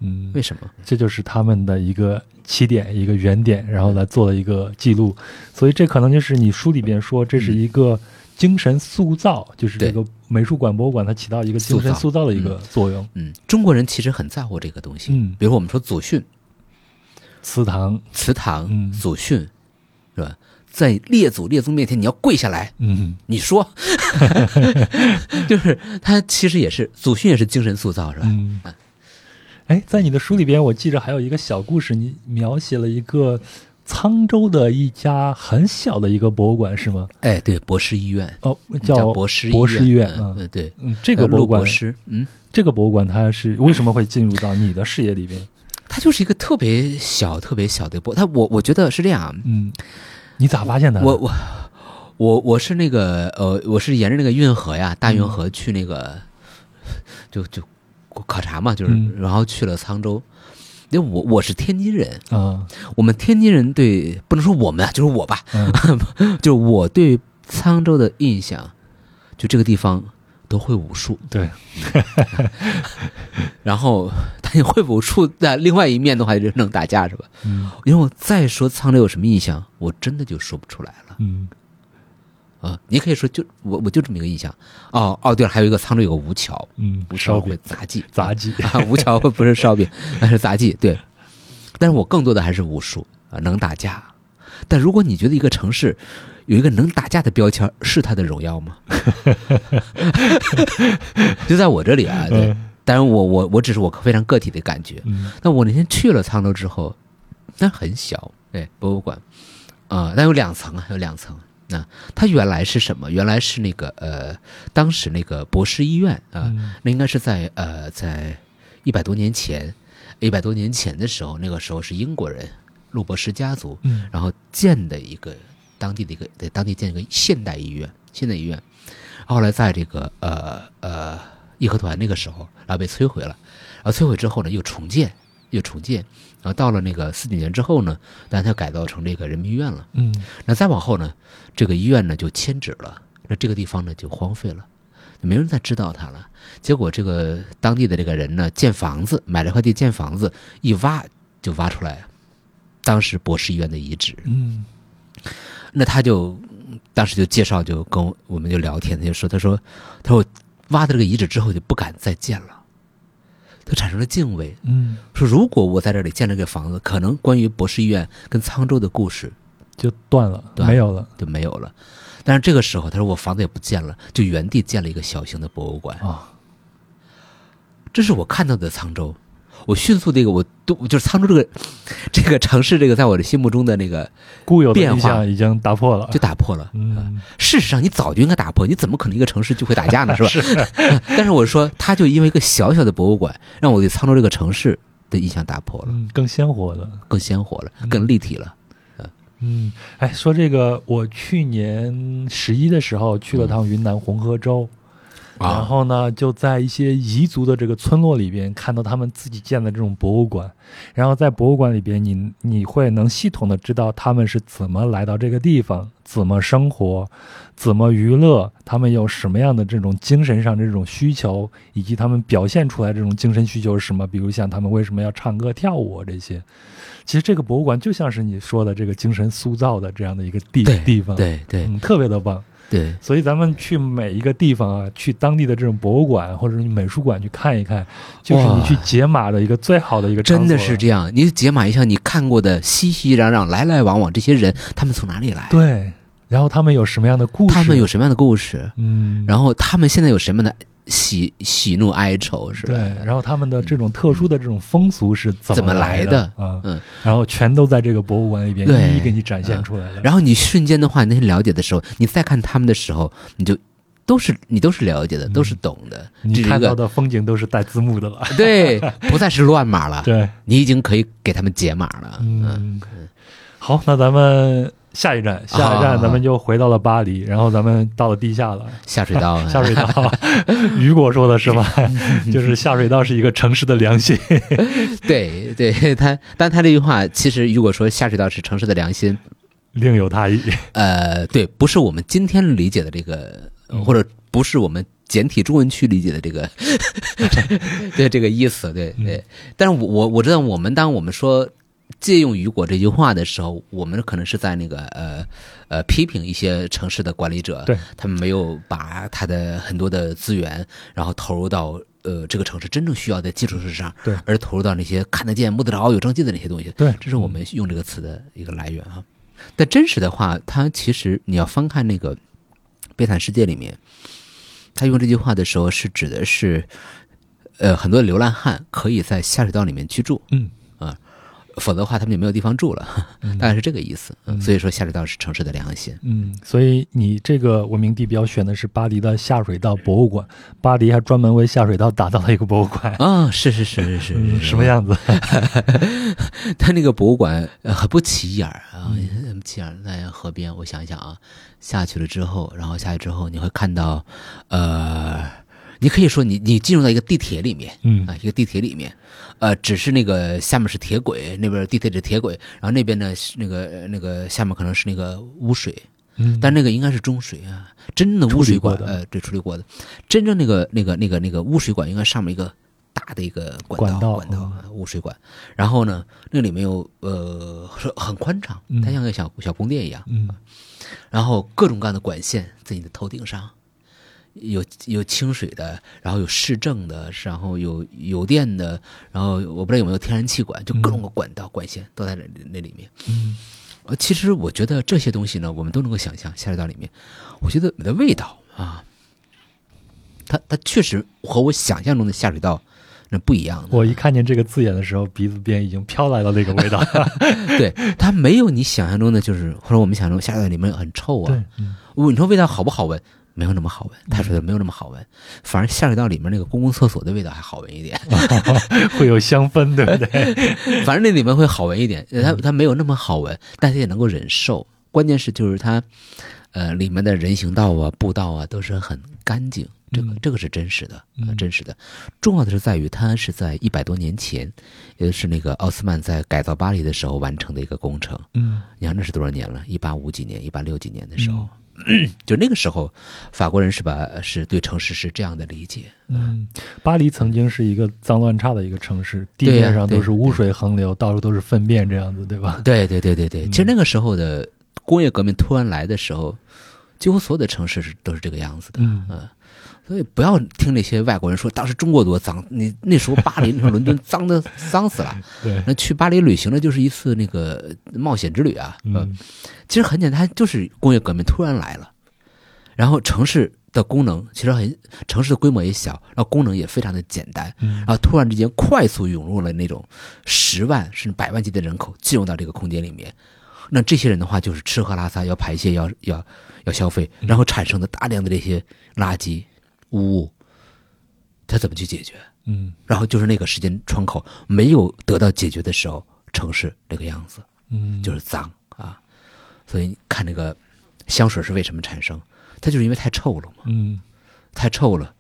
嗯，为什么？这就是他们的一个起点，一个原点，然后来做了一个记录。所以这可能就是你书里边说，这是一个精神塑造，就是这个美术馆、博物馆它起到一个精神塑造的一个作用。嗯，中国人其实很在乎这个东西。嗯比如我们说祖训、祠堂，祠堂、嗯祖训，是吧？在列祖列宗面前，你要跪下来，嗯你说，就是他其实也是祖训，也是精神塑造，是吧？嗯。哎，在你的书里边，我记着还有一个小故事，你描写了一个沧州的一家很小的一个博物馆，是吗？哎，对，博士医院哦，叫博士博士医院。嗯，嗯对对，嗯，这个博物馆博，士，嗯，这个博物馆它是为什么会进入到你的视野里边？它就是一个特别小、特别小的博。它我我觉得是这样，嗯，你咋发现的？我我我我是那个呃，我是沿着那个运河呀，大运嗯河去那个，就就考察嘛，就是、嗯。然后去了沧州。因为我我是天津人，啊，我们天津人对不能说我们啊，就是我吧，嗯，就是我对沧州的印象，就这个地方都会武术，对，然后但你会武术的另外一面的话，就是能打架是吧？嗯。因为我再说沧州有什么印象，我真的就说不出来了。嗯啊！你可以说就我我就这么一个印象哦哦，对了，还有一个沧州有个吴桥，嗯，吴桥会烧饼杂技，杂技，啊，吴桥不是烧饼，那是杂技，对。但是我更多的还是武术啊，能打架。但如果你觉得一个城市有一个能打架的标签，是它的荣耀吗？就在我这里啊，对。嗯当然我，我我只是我非常个体的感觉。嗯那我那天去了沧州之后，那很小，对，博物馆啊、但有两层啊，有两层。那它原来是什么？原来是那个呃，当时那个博士医院啊，嗯那应该是在呃，在一百多年前，一百多年前的时候，那个时候是英国人路博士家族，嗯然后建的一个当地的一个在当地建一个现代医院，现代医院。后来在这个呃呃义和团那个时候，然后被摧毁了，然后摧毁之后呢，又重建，又重建，然后到了那个四九年之后呢，但它改造成这个人民医院了。嗯那再往后呢，这个医院呢就迁址了，那这个地方呢就荒废了，没人再知道它了。结果这个当地的这个人呢，建房子，买了块地建房子，一挖就挖出来，当时博士医院的遗址。嗯那他就当时就介绍，就跟我我们就聊天，他就说，他说，他说我挖的这个遗址之后就不敢再建了，他产生了敬畏，嗯，说如果我在这里建了个房子，可能关于博士医院跟沧州的故事就断了，对没有了就没有了。但是这个时候，他说我房子也不建了，就原地建了一个小型的博物馆。啊，这是我看到的沧州。我迅速这个我都就是沧州这个 这个城市，这个在我的心目中的那个固有印变化象已经打破了就，打破了。嗯，事实上，你早就应该打破，你怎么可能一个城市就会打架呢？是吧？是。但是我说，他就因为一个小小的博物馆，让我对沧州这个城市的印象打破了，嗯，更鲜活了。更鲜活了，更立体了。嗯，哎，说这个，我去年十一的时候去了趟云南红河州，然啊，后呢，就在一些彝族的这个村落里边看到他们自己建的这种博物馆，然后在博物馆里边你，你会能系统的知道他们是怎么来到这个地方，怎么生活，怎么娱乐，他们有什么样的这种精神上这种需求，以及他们表现出来这种精神需求是什么，比如像他们为什么要唱歌跳舞这些。其实这个博物馆就像是你说的这个精神塑造的这样的一个地地方，，对对嗯，特别的棒。对，所以咱们去每一个地方啊，去当地的这种博物馆或者是美术馆去看一看，就是你去解码的一个最好的一个真的是这样。你解码一下你看过的熙熙攘攘、来来往往这些人，他们从哪里来？对。然后他们有什么样的故事？他们有什么样的故事？嗯，然后他们现在有什么样的喜喜怒哀愁？是吧？对，然后他们的这种特殊的这种风俗是怎怎么来来的啊？嗯，然后全都在这个博物馆里边对一一给你展现出来了。然后你瞬间的话，那些了解的时候，你再看他们的时候，你就都是你都是了解的，都是懂的。这你看到的风景都是带字幕的了。对，不再是乱码了，对，你已经可以给他们解码了。嗯，嗯，好，那咱们下一站，下一站啊咱们就回到了巴黎，然后咱们到了地下了。下水道，下水道，雨果说的是吧？就是下水道是一个城市的良心。对对，他，但他这句话其实雨果说下水道是城市的良心，另有他意。呃，对，不是我们今天理解的这个，呃或者不是我们简体中文区理解的这个，对这个意思，对对。但是我我我知道，我们当我们说借用雨果这句话的时候，我们可能是在那个呃呃批评一些城市的管理者，对。他们没有把他的很多的资源，然后投入到呃这个城市真正需要的基础设施上，对。而投入到那些看得见、摸得着、有政绩的那些东西，对。这是我们用这个词的一个来源啊。但真实的话，它其实你要翻看那个《悲惨世界》里面，他用这句话的时候是指的是，呃，很多流浪汉可以在下水道里面居住，嗯否则的话他们就没有地方住了，嗯 大概是这个意思。嗯所以说下水道是城市的良心。嗯，所以你这个文明地标选的是巴黎的下水道博物馆，巴黎还专门为下水道打造了一个博物馆。啊、是是是是是，嗯，什么？样子？他那个博物馆呃很不起眼儿啊，不起眼儿，在河边。我想一想啊，下去了之后，然后下去之后，你会看到，呃，你可以说你你进入到一个地铁里面，嗯。啊，一个地铁里面，呃，只是那个下面是铁轨，那边地铁是铁轨，然后那边呢是那个呃那个下面可能是那个污水，嗯，但那个应该是中水啊，真正的污水管呃，对，处理过的，真正那个那个那个那个污水管应该上面一个大的一个管道，管道污水管。然后呢，那里面有呃很宽敞，嗯。它像个小小宫殿一样，嗯。然后各种各样的管线在你的头顶上，有有清水的，然后有市政的，然后有有电的，然后我不知道有没有天然气管，就各种个管道、管线都在那那里面。嗯呃，其实我觉得这些东西呢，我们都能够想象下水道里面，我觉得的味道啊，它它确实和我想象中的下水道那不一样的。我一看见这个字眼的时候，鼻子边已经飘来了那个味道。对，它没有你想象中的，就是或者我们想象中下水道里面很臭啊。对，嗯你说味道好不好闻？没有那么好闻，他说的没有那么好闻，反而下水道里面那个公共厕所的味道还好闻一点。会有香氛，对不对？反正那里面会好闻一点，它它没有那么好闻，但是也能够忍受。关键是就是它，呃，里面的人行道啊、步道啊都是很干净，这个嗯这个是真实的，真实的。重要的是在于它是在一百多年前，也就是那个奥斯曼在改造巴黎的时候完成的一个工程。嗯你看那是多少年了？一八五几年、一八六几年的时候，就那个时候，法国人是把是对城市是这样的理解。嗯，巴黎曾经是一个脏乱差的一个城市，地面上都是污水横流，到处都是粪便，这样子，对吧？对对对对对，嗯其实那个时候的工业革命突然来的时候，几乎所有的城市是都是这个样子的。嗯嗯，所以不要听那些外国人说当时中国多脏，你那时候巴黎、那时候伦敦脏的 脏死了。对，那去巴黎旅行的就是一次那个冒险之旅啊。嗯。其实很简单，就是工业革命突然来了，然后城市的功能其实很，城市的规模也小，然后功能也非常的简单，嗯。然后突然之间快速涌入了那种十万甚至百万级的人口进入到这个空间里面，那这些人的话就是吃喝拉撒要排泄要要要消费，然后产生的大量的这些垃圾污物，他怎么去解决？嗯然后就是那个时间窗口没有得到解决的时候，城市这个样子。嗯，就是脏啊。所以看那个香水是为什么产生，它就是因为太臭了嘛，嗯太臭了，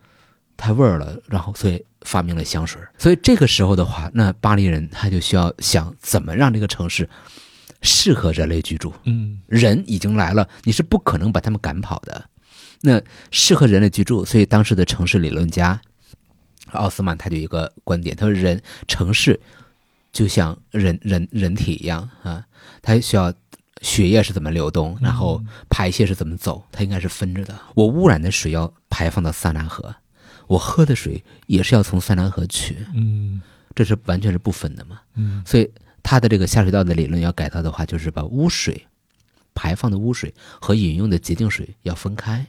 太味儿了，然后所以发明了香水。所以这个时候的话，那巴黎人他就需要想怎么让这个城市适合人类居住。嗯人已经来了，你是不可能把他们赶跑的。那适合人类居住，所以当时的城市理论家奥斯曼他就一个观点，他说人城市就像人人人体一样啊，它需要血液是怎么流动，然后排泄是怎么走，它应该是分着的。我污染的水要排放到塞纳河，我喝的水也是要从塞纳河取，嗯这是完全是不分的嘛。嗯所以他的这个下水道的理论要改造的话，就是把污水排放的污水和饮用的洁净水要分开。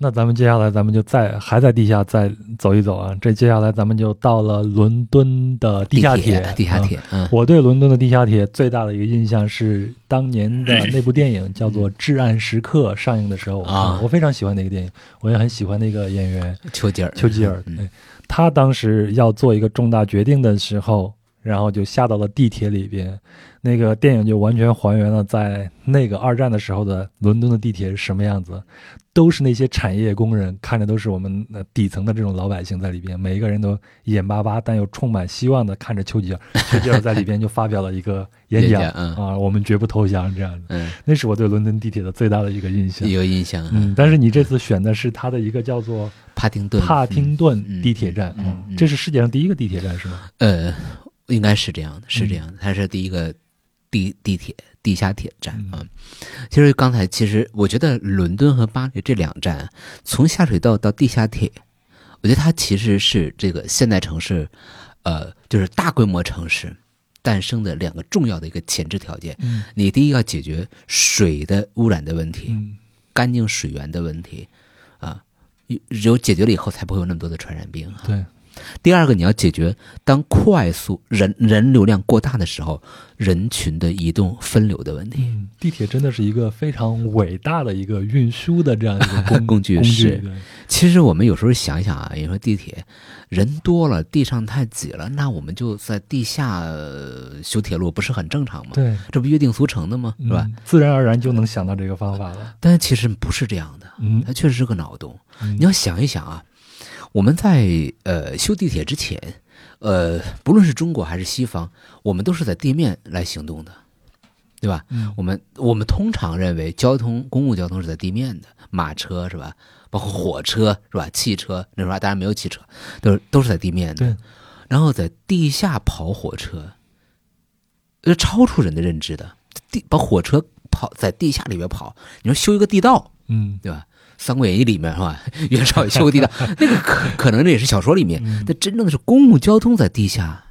那咱们接下来，咱们就再还在地下再走一走啊。这接下来咱们就到了伦敦的地下铁，地下铁，嗯，我对伦敦的地下铁最大的一个印象是当年的 那部电影叫做《至暗时刻》上映的时候啊我非常喜欢那个电影，我也很喜欢那个演员丘吉尔，丘吉尔。他当时要做一个重大决定的时候，然后就下到了地铁里边。那个电影就完全还原了在那个二战的时候的伦敦的地铁是什么样子，都是那些产业工人，看着都是我们呃底层的这种老百姓在里边，每一个人都眼巴巴但又充满希望的看着丘吉尔。丘吉尔在里边就发表了一个 演讲嗯啊，我们绝不投降这样的。嗯，那是我对伦敦地铁的最大的一个印象。有印象。嗯，但是你这次选的是它的一个叫做帕丁顿，帕丁顿嗯地铁站，嗯嗯嗯这是世界上第一个地铁站是吗？呃，应该是这样的，是这样嗯的，它是第一个地地铁地下铁站嗯啊。其实刚才其实我觉得伦敦和巴黎这两站，从下水道到地下铁，我觉得它其实是这个现代城市，呃，就是大规模城市诞生的两个重要的一个前置条件。嗯你第一要解决水的污染的问题，嗯干净水源的问题，啊，有解决了以后，才不会有那么多的传染病。啊对，第二个，你要解决当快速人人流量过大的时候，人群的移动分流的问题。嗯，地铁真的是一个非常伟大的一个运输的这样一个工 工具工具是其实我们有时候想想啊，你说地铁人多了，地上太挤了，那我们就在地下呃修铁路，不是很正常吗？对，这不约定俗成的吗？是吧？嗯自然而然就能想到这个方法了。但其实不是这样的，嗯它确实是个脑洞。嗯你要想一想啊，我们在呃修地铁之前，呃，不论是中国还是西方，我们都是在地面来行动的，对吧？嗯我们我们通常认为交通公共交通是在地面的，马车是吧？包括火车是吧？汽车那时候当然没有汽车，都是都是在地面的。对，然后在地下跑火车，呃，超出人的认知的，地把火车跑在地下里边跑，你说修一个地道，嗯对吧？《三国演义》里面是吧？袁绍也修过地道，那个可可能这也是小说里面，嗯但真正的是公共交通在地下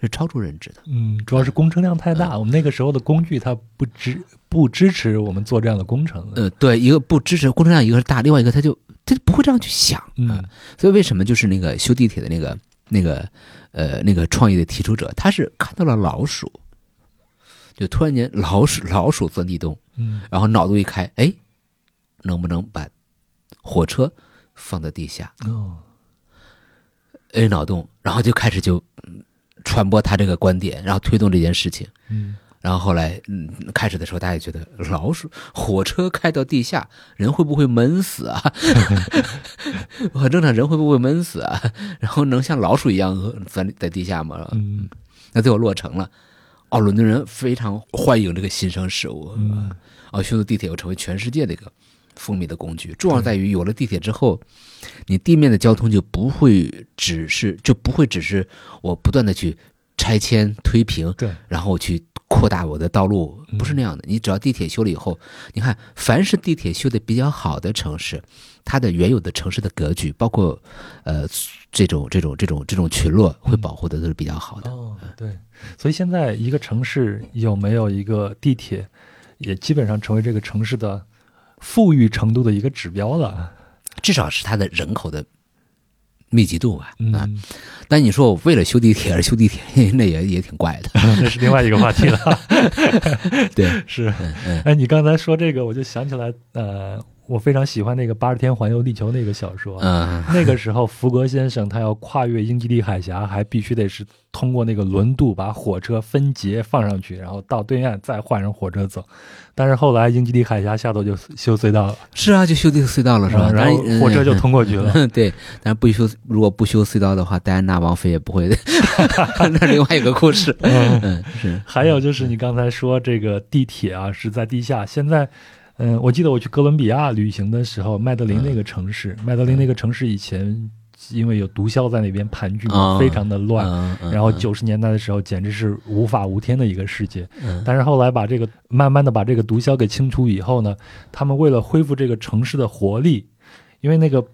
是超出认知的。嗯，主要是工程量太嗯大，我们那个时候的工具它不支不支持我们做这样的工程的。呃，对，一个不支持工程量，一个是大，另外一个他就他就不会这样去想啊、嗯所以为什么就是那个修地铁的那个那个呃那个创意的提出者，他是看到了老鼠，就突然间老鼠老鼠钻地洞，嗯然后脑洞一开，哎，能不能把火车放在地下？哦，A，脑洞，然后就开始就嗯传播他这个观点，然后推动这件事情。嗯然后后来，嗯，开始的时候，大家也觉得老鼠火车开到地下，人会不会闷死啊？很正常，人会不会闷死啊？然后能像老鼠一样钻在地下吗？嗯那最后落成了。哦，伦敦人非常欢迎这个新生事物。嗯哦，修的地铁又成为全世界的一个风靡的工具。重要在于有了地铁之后，你地面的交通就不会只是就不会只是我不断的去拆迁推平，对，然后去扩大我的道路，嗯不是那样的。你只要地铁修了以后，你看，凡是地铁修的比较好的城市，它的原有的城市的格局，包括呃这种这种这种这种群落，会保护的都是比较好的。哦，对，所以现在一个城市有没有一个地铁，也基本上成为这个城市的富裕程度的一个指标了。至少是它的人口的密集度吧。啊，嗯，但你说我为了修地铁而修地铁，那也也挺怪的。那是另外一个话题了。对，是，哎，你刚才说这个，我就想起来，呃，我非常喜欢那个《八十天环游地球》那个小说。嗯那个时候，福格先生他要跨越英吉利海峡，还必须得是通过那个轮渡把火车分节放上去，然后到对岸再换上火车走。但是后来英吉利海峡下头就修隧道了，是啊，就修这个隧道了是吧？然后火车就通过去了。嗯 对，但是不修，如果不修隧道的话，戴安娜王妃也不会的。那另外一个故事。嗯嗯，是，还有就是你刚才说这个地铁啊是在地下，现在，嗯，我记得我去哥伦比亚旅行的时候，麦德林那个城市，麦德林那个城市以前因为有毒枭在那边盘踞非常的乱。然后九十年代的时候，简直是无法无天的一个世界。嗯但是后来把这个慢慢的把这个毒枭给清除以后呢，他们为了恢复这个城市的活力，因为那个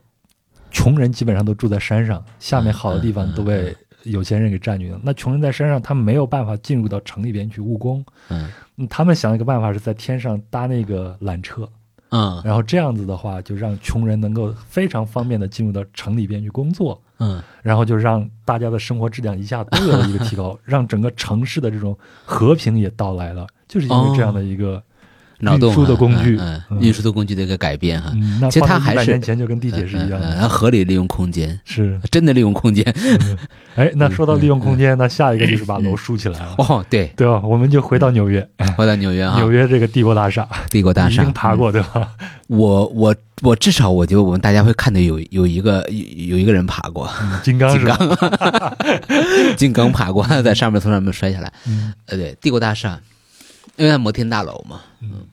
穷人基本上都住在山上，下面好的地方都被有钱人给占据了。那穷人在山上，他们没有办法进入到城里边去务工。嗯嗯他们想了一个办法，是在天上搭那个缆车，嗯然后这样子的话，就让穷人能够非常方便的进入到城里边去工作。嗯然后就让大家的生活质量一下都有了一个提高，让整个城市的这种和平也到来了，就是因为这样的一个脑洞运输的工具。嗯，运输的工具的一个改变哈。嗯，其实它放在100还是年前就跟地铁是一样嗯嗯嗯的，合理利用空间，是。真的利用空间。哎，那说到利用空间，那下一个就是把楼竖起来了，哦，对，对吧？我们就回到纽约，回到纽约啊，纽约这个帝国大厦，帝国大厦。已经爬过对吧？我我我至少我觉得我们大家会看到有有一个有有一个人爬过，嗯金刚是吧？金刚爬过，在上面从上面摔下来。嗯。呃，对，帝国大厦，因为它摩天大楼嘛，嗯。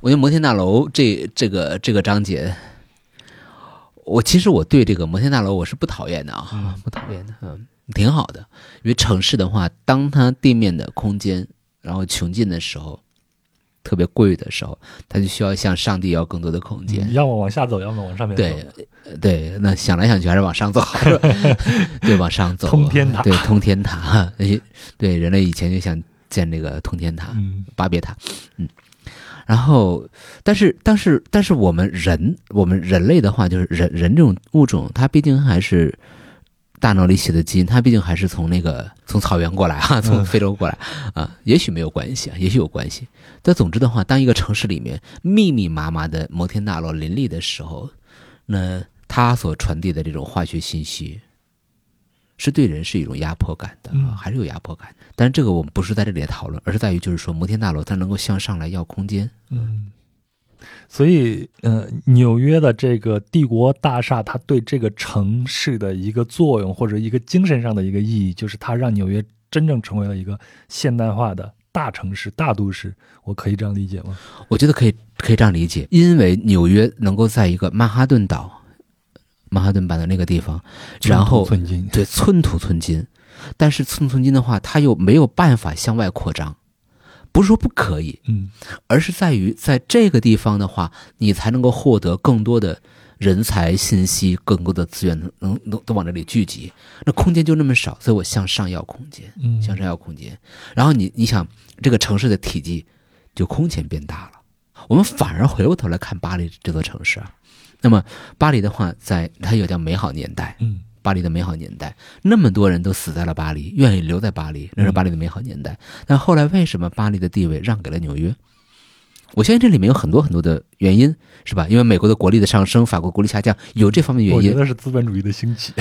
我觉得摩天大楼这这个这个章节，我其实我对这个摩天大楼我是不讨厌的啊，嗯。不讨厌的，嗯，挺好的。因为城市的话，当它地面的空间然后穷尽的时候，特别贵的时候，它就需要向上帝要更多的空间。嗯要么往下走，要么往上面走。对，呃对，那想来想去还是往上走好，对，往上走，通天塔。对，通天塔，对人类以前就想建这个通天塔、嗯。巴别塔，嗯，然后，但是，但是，但是我们人，我们人类的话，就是人人这种物种，它毕竟还是大脑里写的基因，它毕竟还是从那个从草原过来哈、从嗯非洲过来啊，也许没有关系啊，也许有关系。但总之的话，当一个城市里面密密麻麻的摩天大楼林立的时候，那它所传递的这种化学信息，是对人是一种压迫感的，还是有压迫感。但是这个我们不是在这里讨论，而是在于就是说摩天大楼它能够向上来要空间。嗯，所以呃，纽约的这个帝国大厦，它对这个城市的一个作用，或者一个精神上的一个意义，就是它让纽约真正成为了一个现代化的大城市、大都市。我可以这样理解吗？我觉得可以可以这样理解，因为纽约能够在一个曼哈顿岛、曼哈顿版的那个地方，然后寸金，对寸土寸金，但是寸土寸金的话，它又没有办法向外扩张，不是说不可以，嗯而是在于在这个地方的话，你才能够获得更多的人才、信息、更多的资源，能能能都往这里聚集。那空间就那么少，所以我向上要空间，嗯，向上要空间。然后你你想，这个城市的体积就空前变大了。我们反而回过头来看巴黎这座城市啊，那么巴黎的话，在它有叫美好年代，嗯巴黎的美好年代，那么多人都死在了巴黎，愿意留在巴黎，那是巴黎的美好年代。但后来为什么巴黎的地位让给了纽约？我相信这里面有很多很多的原因，是吧？因为美国的国力的上升，法国国力下降，有这方面原因。我觉得是资本主义的兴起，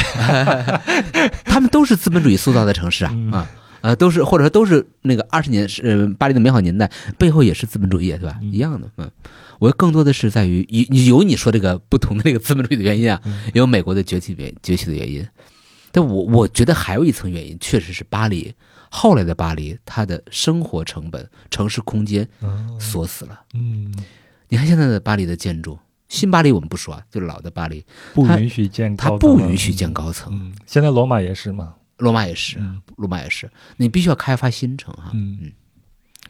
他们都是资本主义塑造的城市啊啊呃，都是或者说都是那个二十年是巴黎的美好年代背后也是资本主义，对吧？一样的，嗯。我更多的是在于有有你说这个不同的那个资本主义的原因啊，有美国的崛起原崛起的原因，但我我觉得还有一层原因，确实是巴黎后来的巴黎，它的生活成本、城市空间锁死了。嗯，你看现在的巴黎的建筑，新巴黎我们不说啊，就老的巴黎不允许建，它不允许建高层。嗯，现在罗马也是嘛，罗马也是，罗马也是，你必须要开发新城哈。嗯嗯。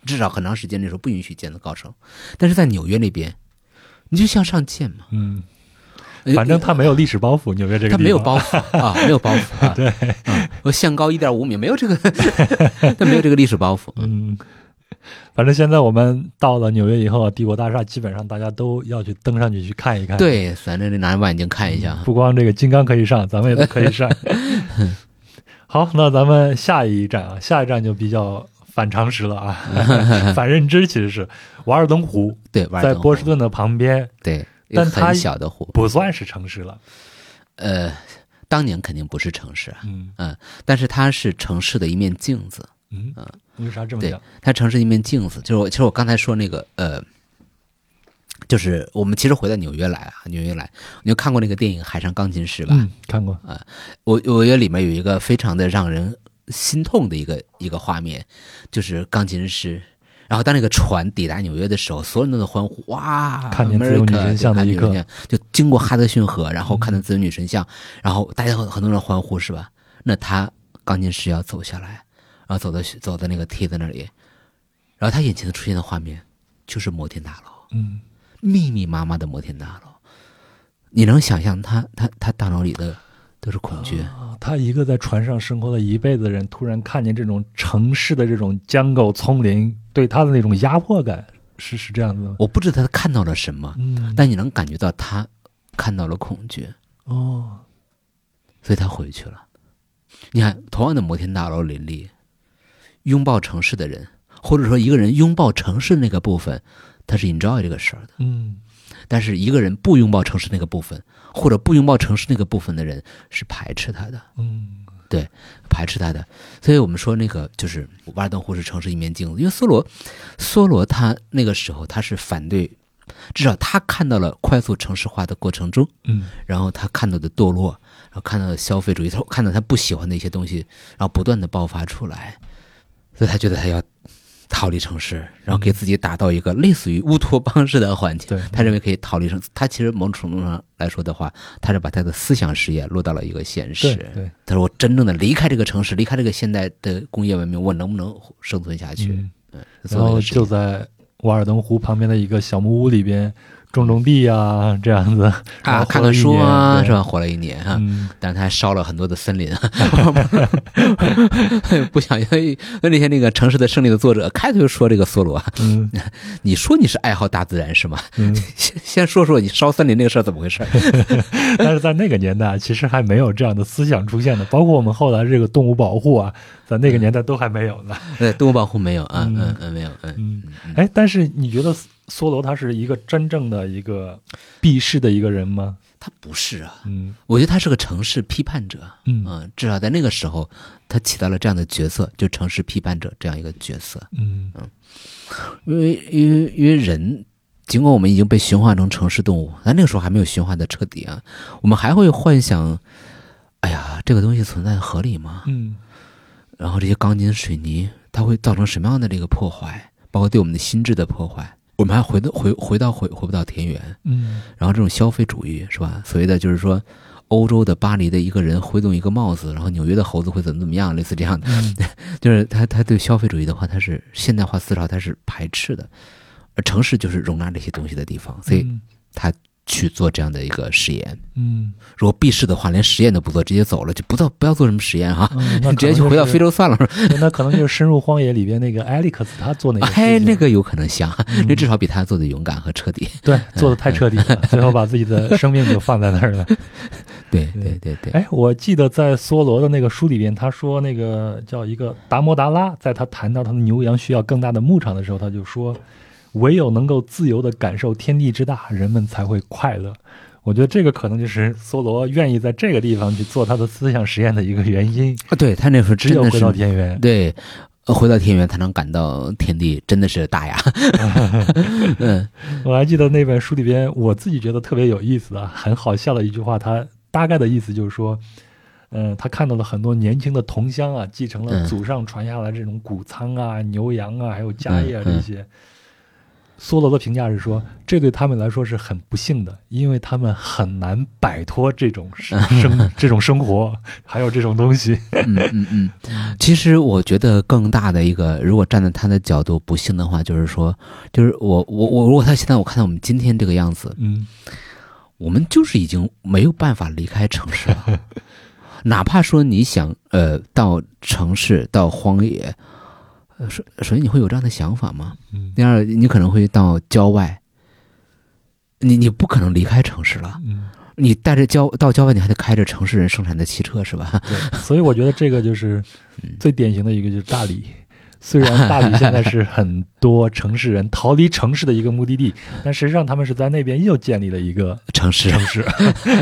至少很长时间那时候不允许建的高层，但是在纽约那边，你就向上建嘛。嗯，反正它没有历史包袱，纽约这个它没有包袱 啊，没有包袱啊。对，我限高一点五米，没有这个，它没有这个历史包袱。嗯，反正现在我们到了纽约以后，帝国大厦基本上大家都要去登上去去看一看。对，反正得拿望远镜看一下。不光这个金刚可以上，咱们也都可以上。好，那咱们下一站啊，下一站就比较。反常识了啊，反认知其实是瓦尔登湖，对，在波士顿的旁边，对，但它小的湖不算是城市了。呃，当年肯定不是城市，嗯嗯，但是它是城市的一面镜子，嗯嗯，为啥这么讲？它城市一面镜子，就是我其实我刚才说那个呃，就是我们其实回到纽约来啊，纽约来，你有看过那个电影《海上钢琴师》吧？嗯，看过啊，我我觉得里面有一个非常的让人。心痛的一个一个画面，就是钢琴师，然后当那个船抵达纽约的时候，所有人都在欢呼，哇！看见自由女神像的一刻，就经过哈德逊河，然后看到自由女神像，然后大家很很多人欢呼，是吧？那他钢琴师要走下来，然后走到走到那个梯子那里，然后他眼前的出现的画面就是摩天大楼，嗯，密密麻麻的摩天大楼，你能想象他他他大脑里的都是恐惧。他一个在船上生活了一辈子的人，突然看见这种城市的这种江狗丛林，对他的那种压迫感，是是这样子吗？我不知道他看到了什么，嗯，但你能感觉到他看到了恐惧，哦，所以他回去了。你看，同样的摩天大楼林立，拥抱城市的人，或者说一个人拥抱城市那个部分，他是 enjoy 这个事儿的，嗯，但是一个人不拥抱城市那个部分。或者不拥抱城市那个部分的人是排斥他的，嗯，对，排斥他的。所以我们说那个就是瓦尔登湖是城市一面镜子，因为梭罗，梭罗他那个时候他是反对，至少他看到了快速城市化的过程中，嗯，然后他看到的堕落，然后看到的消费主义，他看到他不喜欢的一些东西，然后不断的爆发出来，所以他觉得他要。逃离城市，然后给自己打造一个类似于乌托邦式的环境。对他认为可以逃离城，他其实某种程度上来说的话，他是把他的思想事业落到了一个现实。对，他说：“我真正的离开这个城市，离开这个现代的工业文明，我能不能生存下去？”嗯，然后就在瓦尔登湖旁边的一个小木屋里边。种种地啊，这样子啊，看看书啊，是吧？活了一年啊，但是他还烧了很多的森林。不想，那那天那个城市的胜利的作者开头就说这个梭罗，嗯，你说你是爱好大自然是吗？嗯，先 先说说你烧森林那个事儿怎么回事？但是在那个年代，其实还没有这样的思想出现的，包括我们后来这个动物保护啊，在那个年代都还没有呢。对，动物保护没有啊，嗯嗯，没有，嗯嗯，哎，但是你觉得？梭罗他是一个真正的一个避世的一个人吗？他不是啊，嗯，我觉得他是个城市批判者，嗯，至少在那个时候，他起到了这样的角色，就城市批判者这样一个角色，嗯。嗯，因为因为因为人，尽管我们已经被驯化成城市动物，但那个时候还没有驯化的彻底啊，我们还会幻想，哎呀，这个东西存在合理吗？嗯，然后这些钢筋水泥，它会造成什么样的这个破坏，包括对我们的心智的破坏。我们还回到回回到回回不到田园，嗯，然后这种消费主义是吧？所谓的就是说，欧洲的巴黎的一个人挥动一个帽子，然后纽约的猴子会怎么怎么样，类似这样的，就是他他对消费主义的话，他是现代化思潮，他是排斥的，而城市就是容纳这些东西的地方，所以他去做这样的一个实验。嗯，如果避世的话，连实验都不做，直接走了，就不做不要做什么实验哈，嗯那 直接就回到非洲，算了。那可能就是深入荒野里边那个埃利克斯他做那个事情，哎，那个有可能像，嗯 那至少比他做的勇敢和彻底。对 做的太彻底了，最后把自己的生命就放在那儿了。对对对对对，哎，我记得在梭罗的那个书里边，他说那个叫一个达摩达拉，在他谈到他的牛羊需要更大的牧场的时候，他就说，唯有能够自由地感受天地之大，人们才会快乐。我觉得这个可能就是梭罗愿意在这个地方去做他的思想实验的一个原因。啊，对他那时候只有回到田园，对。呃回到田园，才能感到天地真的是大呀。嗯我还记得那本书里边，我自己觉得特别有意思的、很好笑的一句话，他大概的意思就是说，嗯、他看到了很多年轻的同乡啊，继承了嗯祖上传下来这种谷仓啊、牛羊啊，还有家业啊嗯嗯这些。梭罗的评价是说，这对他们来说是很不幸的，因为他们很难摆脱这种生生 这种生活，还有这种东西。嗯嗯嗯，其实我觉得更大的一个，如果站在他的角度不幸的话，就是说，就是我我我，如果他现在我看到我们今天这个样子，嗯我们就是已经没有办法离开城市了。哪怕说你想呃到城市到荒野，呃首首先你会有这样的想法吗？嗯第二，你可能会到郊外，你你不可能离开城市了。嗯，你带着郊到郊外，你还得开着城市人生产的汽车是吧？对，所以我觉得这个就是嗯最典型的一个，就是大理。虽然大理现在是很多城市人逃离城市的一个目的地，但实际上他们是在那边又建立了一个城市，城市。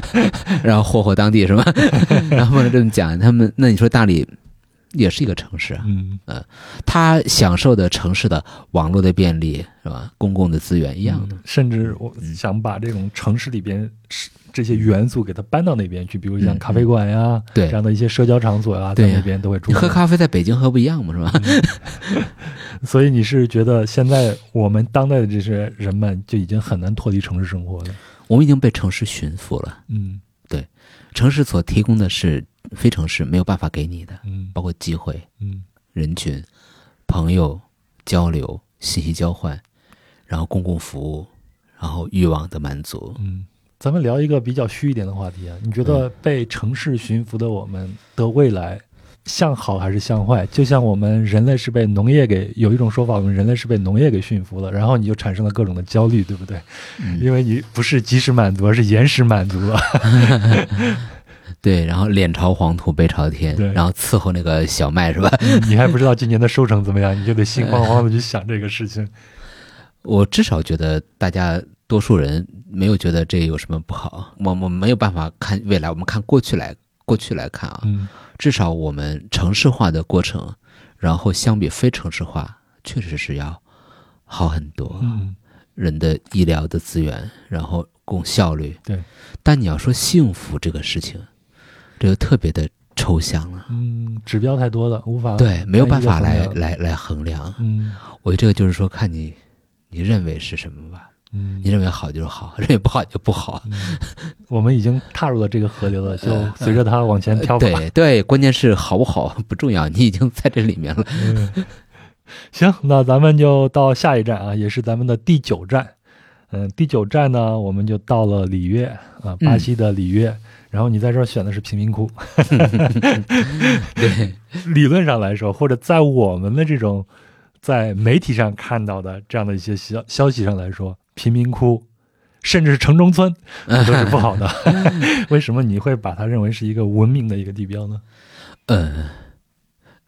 然后霍霍当地是吧？然后这么讲，他们那你说大理也是一个城市啊，嗯，他享受的城市的网络的便利是吧？公共的资源一样的。嗯甚至我想把这种城市里边是这些元素给它搬到那边去，比如像嗯咖啡馆呀，对这样的一些社交场所啊，在那边都会住。你喝咖啡在北京喝不一样嘛是吧？所以你是觉得现在我们当代的这些人们就已经很难脱离城市生活了？我们已经被城市驯服了，嗯对城市所提供的是非城市没有办法给你的，嗯包括机会、嗯人群、朋友、交流、信息交换，然后公共服务，然后欲望的满足。嗯。咱们聊一个比较虚一点的话题啊，你觉得被城市驯服的我们的未来向好还是向坏？就像我们人类是被农业给有一种说法，我们人类是被农业给驯服了，然后你就产生了各种的焦虑，对不对？嗯因为你不是及时满足，而是延时满足了。对，然后脸朝黄土背朝天对，然后伺候那个小麦是吧？你还不知道今年的收成怎么样，你就得心慌慌的去想这个事情。我至少觉得大家多数人没有觉得这有什么不好。我我们没有办法看未来，我们看过去来过去来看啊，嗯至少我们城市化的过程，然后相比非城市化，确实是要好很多。嗯，人的医疗的资源，然后供效率。对，但你要说幸福这个事情，这就特别的抽象了。嗯，指标太多了，无法对，没有办法来来来衡量。嗯我觉得这个就是说，看你你认为是什么吧。嗯你认为好就是好，认为不好就不好。嗯，我们已经踏入了这个河流了，就随着它往前飘吧。对对，关键是好不好不重要，你已经在这里面了。嗯，行，那咱们就到下一站啊，也是咱们的第九站。嗯，第九站呢，我们就到了里约啊，巴西的里约。然后你在这儿选的是贫民窟。对，理论上来说，或者在我们的这种在媒体上看到的这样的一些消消息上来说，贫民窟甚至是城中村 都是不好的。为什么你会把它认为是一个文明的一个地标呢？呃，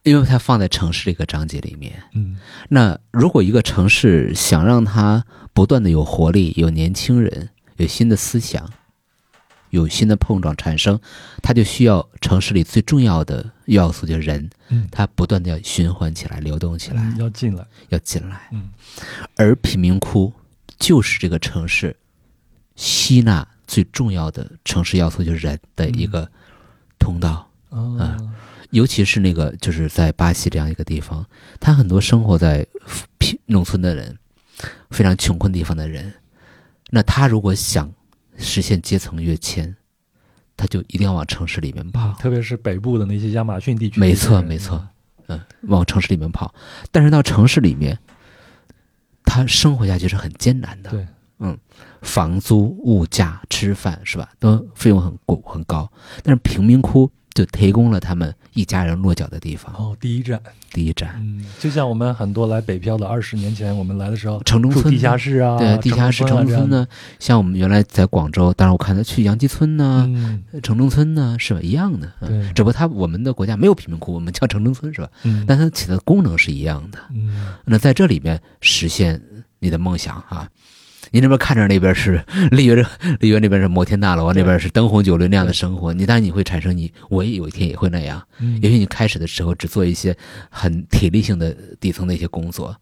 因为它放在城市这个章节里面。嗯那如果一个城市想让它不断的有活力、有年轻人、有新的思想、有新的碰撞产生，它就需要城市里最重要的要素，就是人，嗯，它不断的要循环起来、流动起来，嗯要进来。要进来。嗯而贫民窟就是这个城市吸纳最重要的城市要素，就是人的一个通道。啊尤其是那个就是在巴西这样一个地方，他很多生活在贫农村的人，非常穷困地方的人，那他如果想实现阶层跃迁，他就一定要往城市里面跑。特别是北部的那些亚马逊地区。没错，没错，嗯，往城市里面跑。但是到城市里面，他生活下去是很艰难的。对，嗯，房租、物价、吃饭是吧，都费用很贵很高。但是贫民窟就提供了他们一家人落脚的地方，哦，第一站，第一站。嗯，就像我们很多来北漂的，二十年前我们来的时候，城中村地下室啊，对，地下室、城中村呢，像我们原来在广州，当然我看他去杨箕村呢、嗯，城中村呢，是吧？一样的。嗯对，只不过他我们的国家没有贫民窟，我们叫城中村是吧？嗯，但它起的功能是一样的。嗯，那在这里面实现你的梦想啊！你那边看着那边是 丽约，丽约那边是摩天大楼，那边是灯红酒绿那样的生活，你当然你会产生你，我也有一天也会那样。嗯也许你开始的时候只做一些很体力性的底层的一些工作，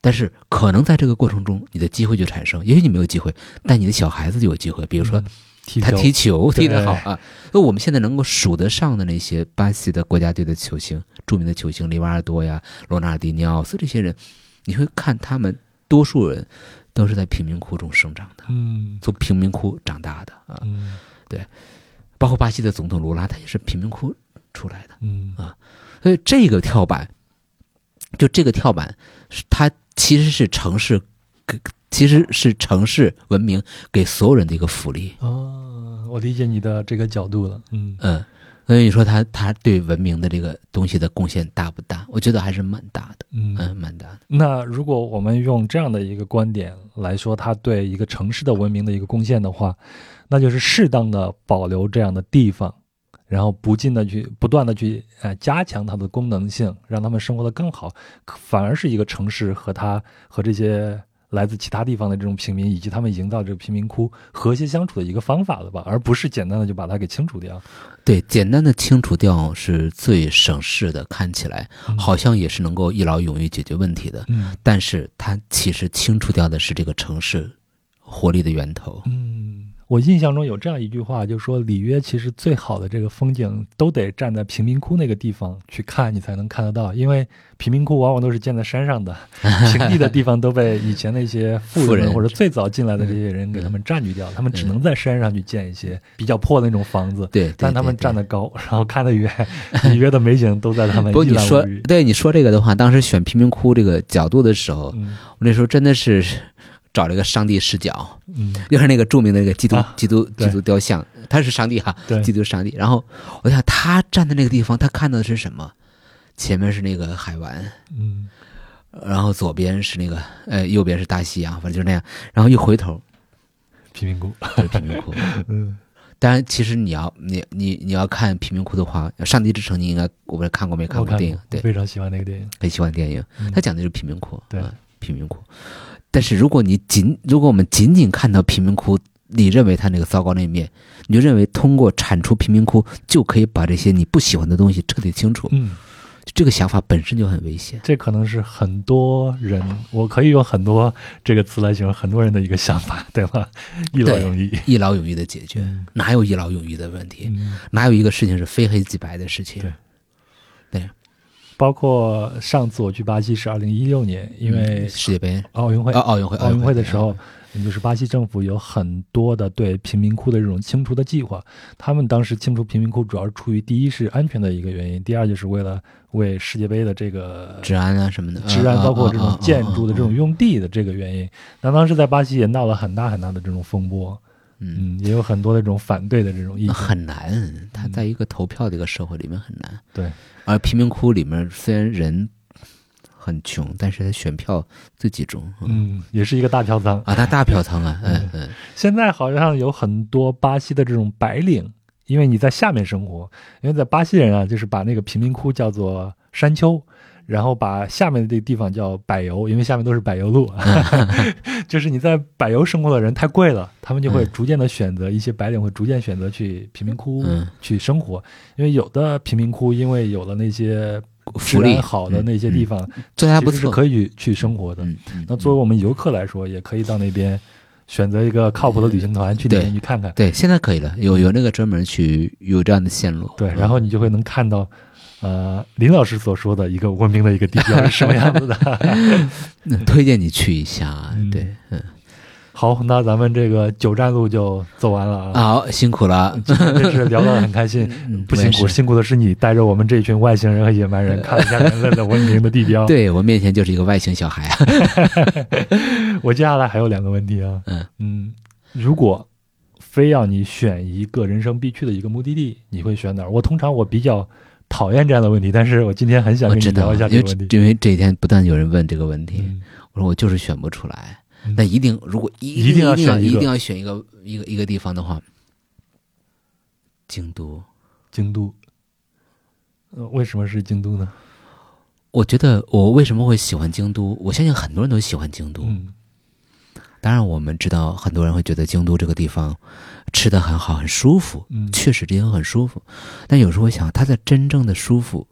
但是可能在这个过程中，你的机会就产生。也许你没有机会，但你的小孩子就有机会。比如说他踢球踢得好啊，那我们现在能够数得上的那些巴西的国家队的球星，著名的球星里瓦尔多呀、罗纳尔迪尼奥斯这些人，你会看他们多数人都是在贫民窟中生长的，嗯。从贫民窟长大的啊，嗯。包括巴西的总统卢拉，他也是贫民窟出来的。嗯。啊。所以这个跳板，就这个跳板，是它其实是城市给，其实是城市文明给所有人的一个福利。哦，我理解你的这个角度了，嗯。嗯，所以你说他他对文明的这个东西的贡献大不大？我觉得还是蛮大的，嗯嗯，蛮大的。那如果我们用这样的一个观点来说，他对一个城市的文明的一个贡献的话，那就是适当的保留这样的地方，然后不尽的去不断的去呃加强它的功能性，让他们生活的更好，反而是一个城市和它和这些来自其他地方的这种平民以及他们营造这个贫民窟和谐相处的一个方法了吧，而不是简单的就把它给清除掉。对，简单的清除掉是最省事的，看起来嗯好像也是能够一劳永逸解决问题的，嗯但是它其实清除掉的是这个城市活力的源头。嗯，我印象中有这样一句话，就是说里约其实最好的这个风景都得站在贫民窟那个地方去看，你才能看得到，因为贫民窟往往都是建在山上的，平地的地方都被以前那些富富人人或者最早进来的这些人给他们占据掉，他们只能在山上去建一些比较破的那种房子。对，但他们站得高，然后看得远，里约的美景都在他们不你说。对你说这个的话，当时选贫民窟这个角度的时候，那时候真的是找了一个上帝视角，嗯，就是那个著名的那个基督、啊基督基督雕像，他是上帝哈，对基督上帝。然后我想他站在那个地方，他看到的是什么？前面是那个海湾，嗯然后左边是那个呃，右边是大西洋，反正就是那样。然后一回头贫民窟，就是贫民窟。嗯当然，其实你要你你你要看贫民窟的话，《上帝之城》你应该我不知道看过没看过电影？对，非常喜欢那个电影。很喜欢电影。嗯他讲的就是贫民窟，对嗯贫民窟。但是如果你仅如果我们仅仅看到贫民窟，你认为它那个糟糕那一面，你就认为通过铲除贫民窟就可以把这些你不喜欢的东西彻底清除，嗯。这个想法本身就很危险。这可能是很多人，我可以用很多这个词来形容很多人的一个想法，对吧？一劳永逸。一劳永逸的解决，嗯哪有一劳永逸的问题？嗯，哪有一个事情是非黑即白的事情？对包括上次我去巴西是二零一六年，因为嗯世界杯、奥运会，奥奥运会、奥运会的时候对，就是巴西政府有很多的对贫民窟的这种清除的计划。他们当时清除贫民窟，主要是出于第一是安全的一个原因，第二就是为了为世界杯的这个治安啊什么的，治安，啊包括这种建筑的这，种用地的这个原因。那当时在巴西也闹了很大很大的这种风波，嗯，嗯，也有很多的这种反对的这种意见。很难。他在一个投票的一个社会里面很难。对，而贫民窟里面虽然人很穷，但是他选票最集中。嗯，也是一个大票仓。啊，他大票仓啊，嗯嗯现在好像有很多巴西的这种白领，因为你在下面生活，因为在巴西人啊，就是把那个贫民窟叫做山丘，然后把下面的这个地方叫柏油，因为下面都是柏油路，就是你在柏油生活的人太贵了，他们就会嗯。逐渐的选择一些白领会逐渐选择去贫民窟嗯。去生活，因为有的贫民窟因为有了那些福利好的那些地方，做的还不是可以去生活的。那作为我们游客来说，也可以到那边选择一个靠谱的旅行团去那边去看看。对，现在可以了，有有那个专门去有这样的线路。对，嗯然后你就会能看到，呃，林老师所说的一个文明的一个地标是什么样子的。嗯推荐你去一下。对，嗯，好，那咱们这个九站路就走完了啊。好，辛苦了，真是聊得很开心。嗯不辛苦，辛苦的是你带着我们这群外星人和野蛮人看了一下人类的文明的地标。对我面前就是一个外星小孩啊。我接下来还有两个问题啊。嗯嗯，如果非要你选一个人生必去的一个目的地，你会选哪儿？我通常我比较讨厌这样的问题，但是我今天很想我知道，跟你聊一下这因为个问题。因为这几天不断有人问这个问题，嗯我说我就是选不出来。嗯那一定，如果一一定要一定要选一个一定要选一个一个一个地方的话，京都。京都，呃，为什么是京都呢？我觉得我为什么会喜欢京都？我相信很多人都喜欢京都。嗯当然，我们知道很多人会觉得京都这个地方吃的很好，很舒服。嗯确实，这样很舒服。但有时候我想，它的真正的舒服，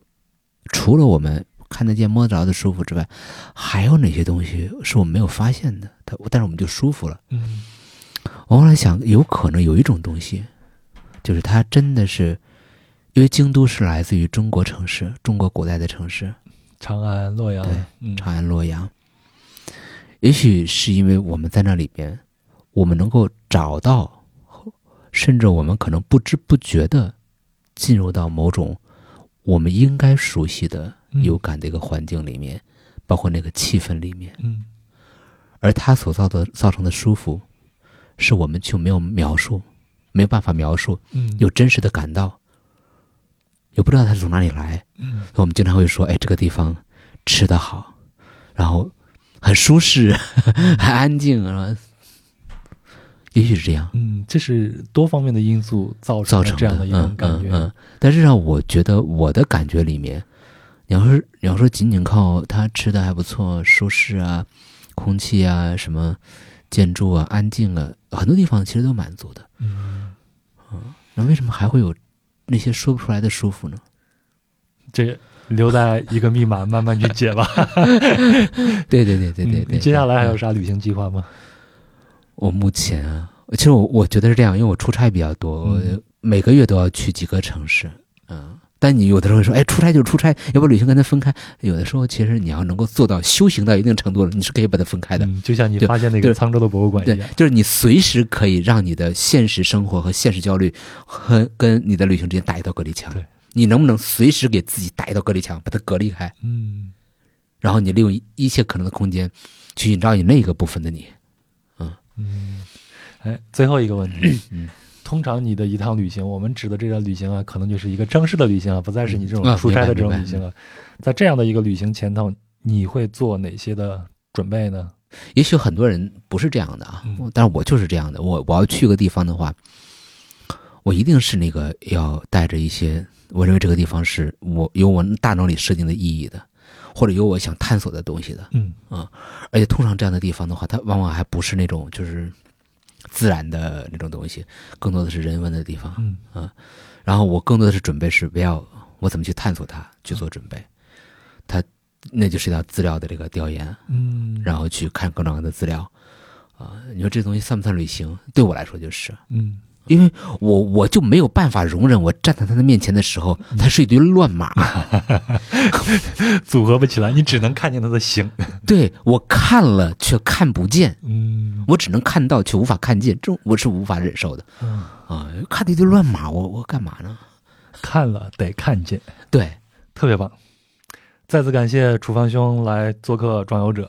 除了我们看得见、摸得着的舒服之外，还有哪些东西是我们没有发现的？它，但是我们就舒服了。嗯我后来想，有可能有一种东西，就是它真的是，因为京都是来自于中国城市，中国古代的城市，长安、洛阳对，嗯长安、洛阳。也许是因为我们在那里边，我们能够找到，甚至我们可能不知不觉的进入到某种我们应该熟悉的、嗯有感的一个环境里面，包括那个气氛里面。嗯而它所造的造成的舒服，是我们就没有描述，没有办法描述，嗯，又真实的感到，又不知道它是从哪里来。嗯我们经常会说，哎，这个地方吃的好，然后很舒适，很安静啊。也许是这样嗯，这是多方面的因素造成造成这样的一种嗯感觉。嗯嗯。但是让我觉得我的感觉里面，你要是你要说仅仅靠它吃的还不错，舒适啊，空气啊，什么建筑啊，安静啊，很多地方其实都满足的。嗯，那为什么还会有那些说不出来的舒服呢？这留在一个密码慢慢去解吧。对对对对对嗯对。接下来还有嗯啥旅行计划吗？我目前啊，其实我我觉得是这样，因为我出差比较多，我嗯每个月都要去几个城市，嗯。但你有的时候会说，哎，出差就是出差，要不旅行跟它分开。有的时候，其实你要能够做到修行到一定程度了，你是可以把它分开的。嗯，就像你对发现那个沧州的博物馆一对样。，就是你随时可以让你的现实生活和现实焦虑和跟你的旅行之间打一道隔离墙对。你能不能随时给自己打一道隔离墙，把它隔离开？嗯然后你利用一一切可能的空间，去引照你那个部分的你。嗯，哎，最后一个问题，嗯通常你的一趟旅行，我们指的这个旅行啊，可能就是一个正式的旅行啊，不再是你这种啊出差的这种旅行了。在这样的一个旅行前头，你会做哪些的准备呢？也许很多人不是这样的啊，嗯但是我就是这样的。我我要去个地方的话，我一定是那个要带着一些我认为这个地方是我有我大脑里设定的意义的，或者有我想探索的东西的。嗯啊而且通常这样的地方的话，它往往还不是那种就是自然的那种东西，更多的是人文的地方。嗯然后我更多的是准备是不要我怎么去探索它去做准备，它那就是要资料的这个调研，嗯，然后去看各种各样的资料。啊、你说这东西算不算旅行？对我来说就是，嗯因为我我就没有办法容忍我站在他的面前的时候，他是一堆乱码。组合不起来，你只能看见他的形。对我看了却看不见，嗯我只能看到却无法看见，这我是无法忍受的嗯，啊！看一堆乱码，我我干嘛呢？看了得看见，对，特别棒。再次感谢楚方兄来做客《壮游者》。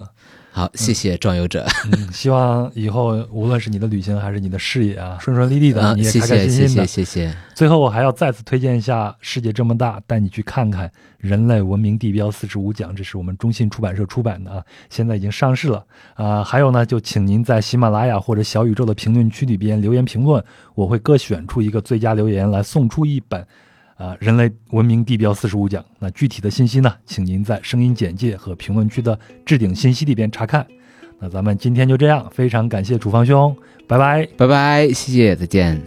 好，谢谢壮游者，嗯，希望以后无论是你的旅行还是你的事业啊，顺顺利利的，啊，你也开开谢谢心心的谢。谢谢，最后，我还要再次推荐一下《世界这么大》，带你去看看人类文明地标四十五讲，这是我们中信出版社出版的啊，现在已经上市了啊。还有呢，就请您在喜马拉雅或者小宇宙的评论区里边留言评论，我会各选出一个最佳留言来送出一本。啊，人类文明地标四十五讲。那具体的信息呢，请您在声音简介和评论区的置顶信息里边查看。那咱们今天就这样，非常感谢楚方兄，拜拜。拜拜，谢谢，再见。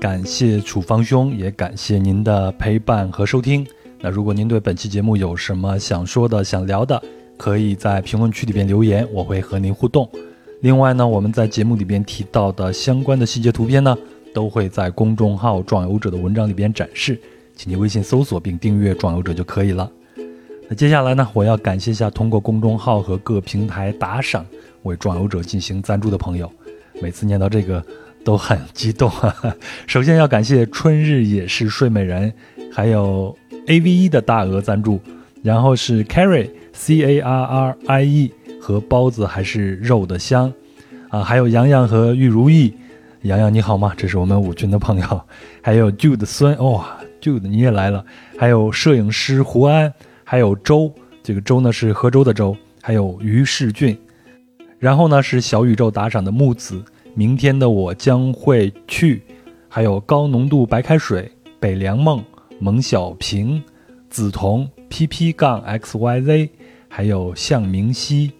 感谢楚方兄，也感谢您的陪伴和收听。那如果您对本期节目有什么想说的、想聊的，可以在评论区里边留言，我会和您互动。另外呢，我们在节目里边提到的相关的细节图片呢，都会在公众号“壮游者”的文章里边展示，请您微信搜索并订阅“壮游者”就可以了。那接下来呢，我要感谢一下通过公众号和各平台打赏为壮游者进行赞助的朋友。每次念到这个都很激动。哈哈首先要感谢春日也是睡美人，还有 A V E 的大额赞助，然后是 Carrie C A R R I E 和包子还是肉的香啊，还有洋洋和玉如意。洋洋你好吗？这是我们五军的朋友。还有 Jude 孙哇，Jude 你也来了。还有摄影师胡安。还有周，这个周呢是河州的周，还有于世俊，然后呢是小宇宙打赏的木子，明天的我将会去，还有高浓度白开水，北凉梦，蒙小平，梓潼，P P 杠 X Y Z，还有向明熙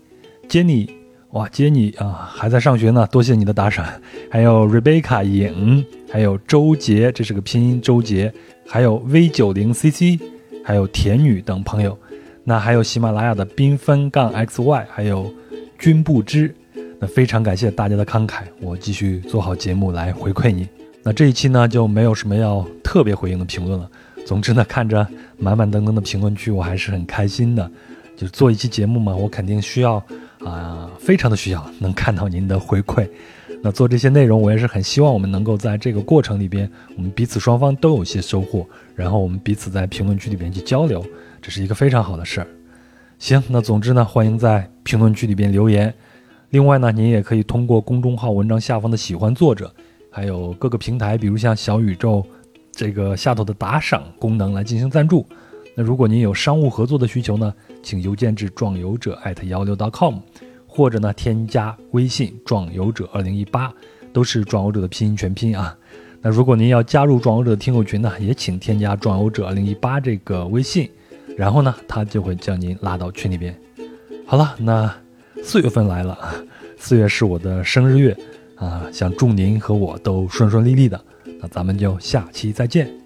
，Jenny，哇，Jenny 啊还在上学呢，多谢你的打赏，还有 Rebecca 影，还有周杰，这是个拼音周杰，还有 V 九零 C C。还有甜女等朋友，那还有喜马拉雅的缤纷杠 xy，还有君不知，那非常感谢大家的慷慨，我继续做好节目来回馈你。那这一期呢就没有什么要特别回应的评论了。总之呢，看着满满登登的评论区，我还是很开心的。就做一期节目嘛，我肯定需要啊，非常的需要能看到您的回馈。那做这些内容，我也是很希望我们能够在这个过程里边，我们彼此双方都有些收获，然后我们彼此在评论区里边去交流，这是一个非常好的事儿。行，那总之呢，欢迎在评论区里边留言。另外呢，您也可以通过公众号文章下方的喜欢作者，还有各个平台，比如像小宇宙这个下头的打赏功能来进行赞助。那如果您有商务合作的需求呢，请邮件至壮游者艾特幺六 .com。或者呢，添加微信“壮游者二零一八”，都是“壮游者”的拼音全拼啊。那如果您要加入“壮游者”的听友群呢，也请添加“壮游者二零一八”这个微信，然后呢，他就会将您拉到群里边。好了，那四月份来了，四月是我的生日月啊，想祝您和我都顺顺利利的。那咱们就下期再见。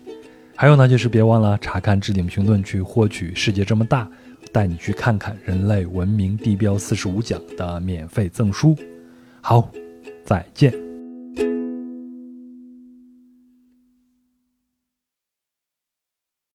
还有呢，就是别忘了查看置顶评论区获取《世界这么大》。带你去看看人类文明地标四十五讲的免费赠书，好，再见。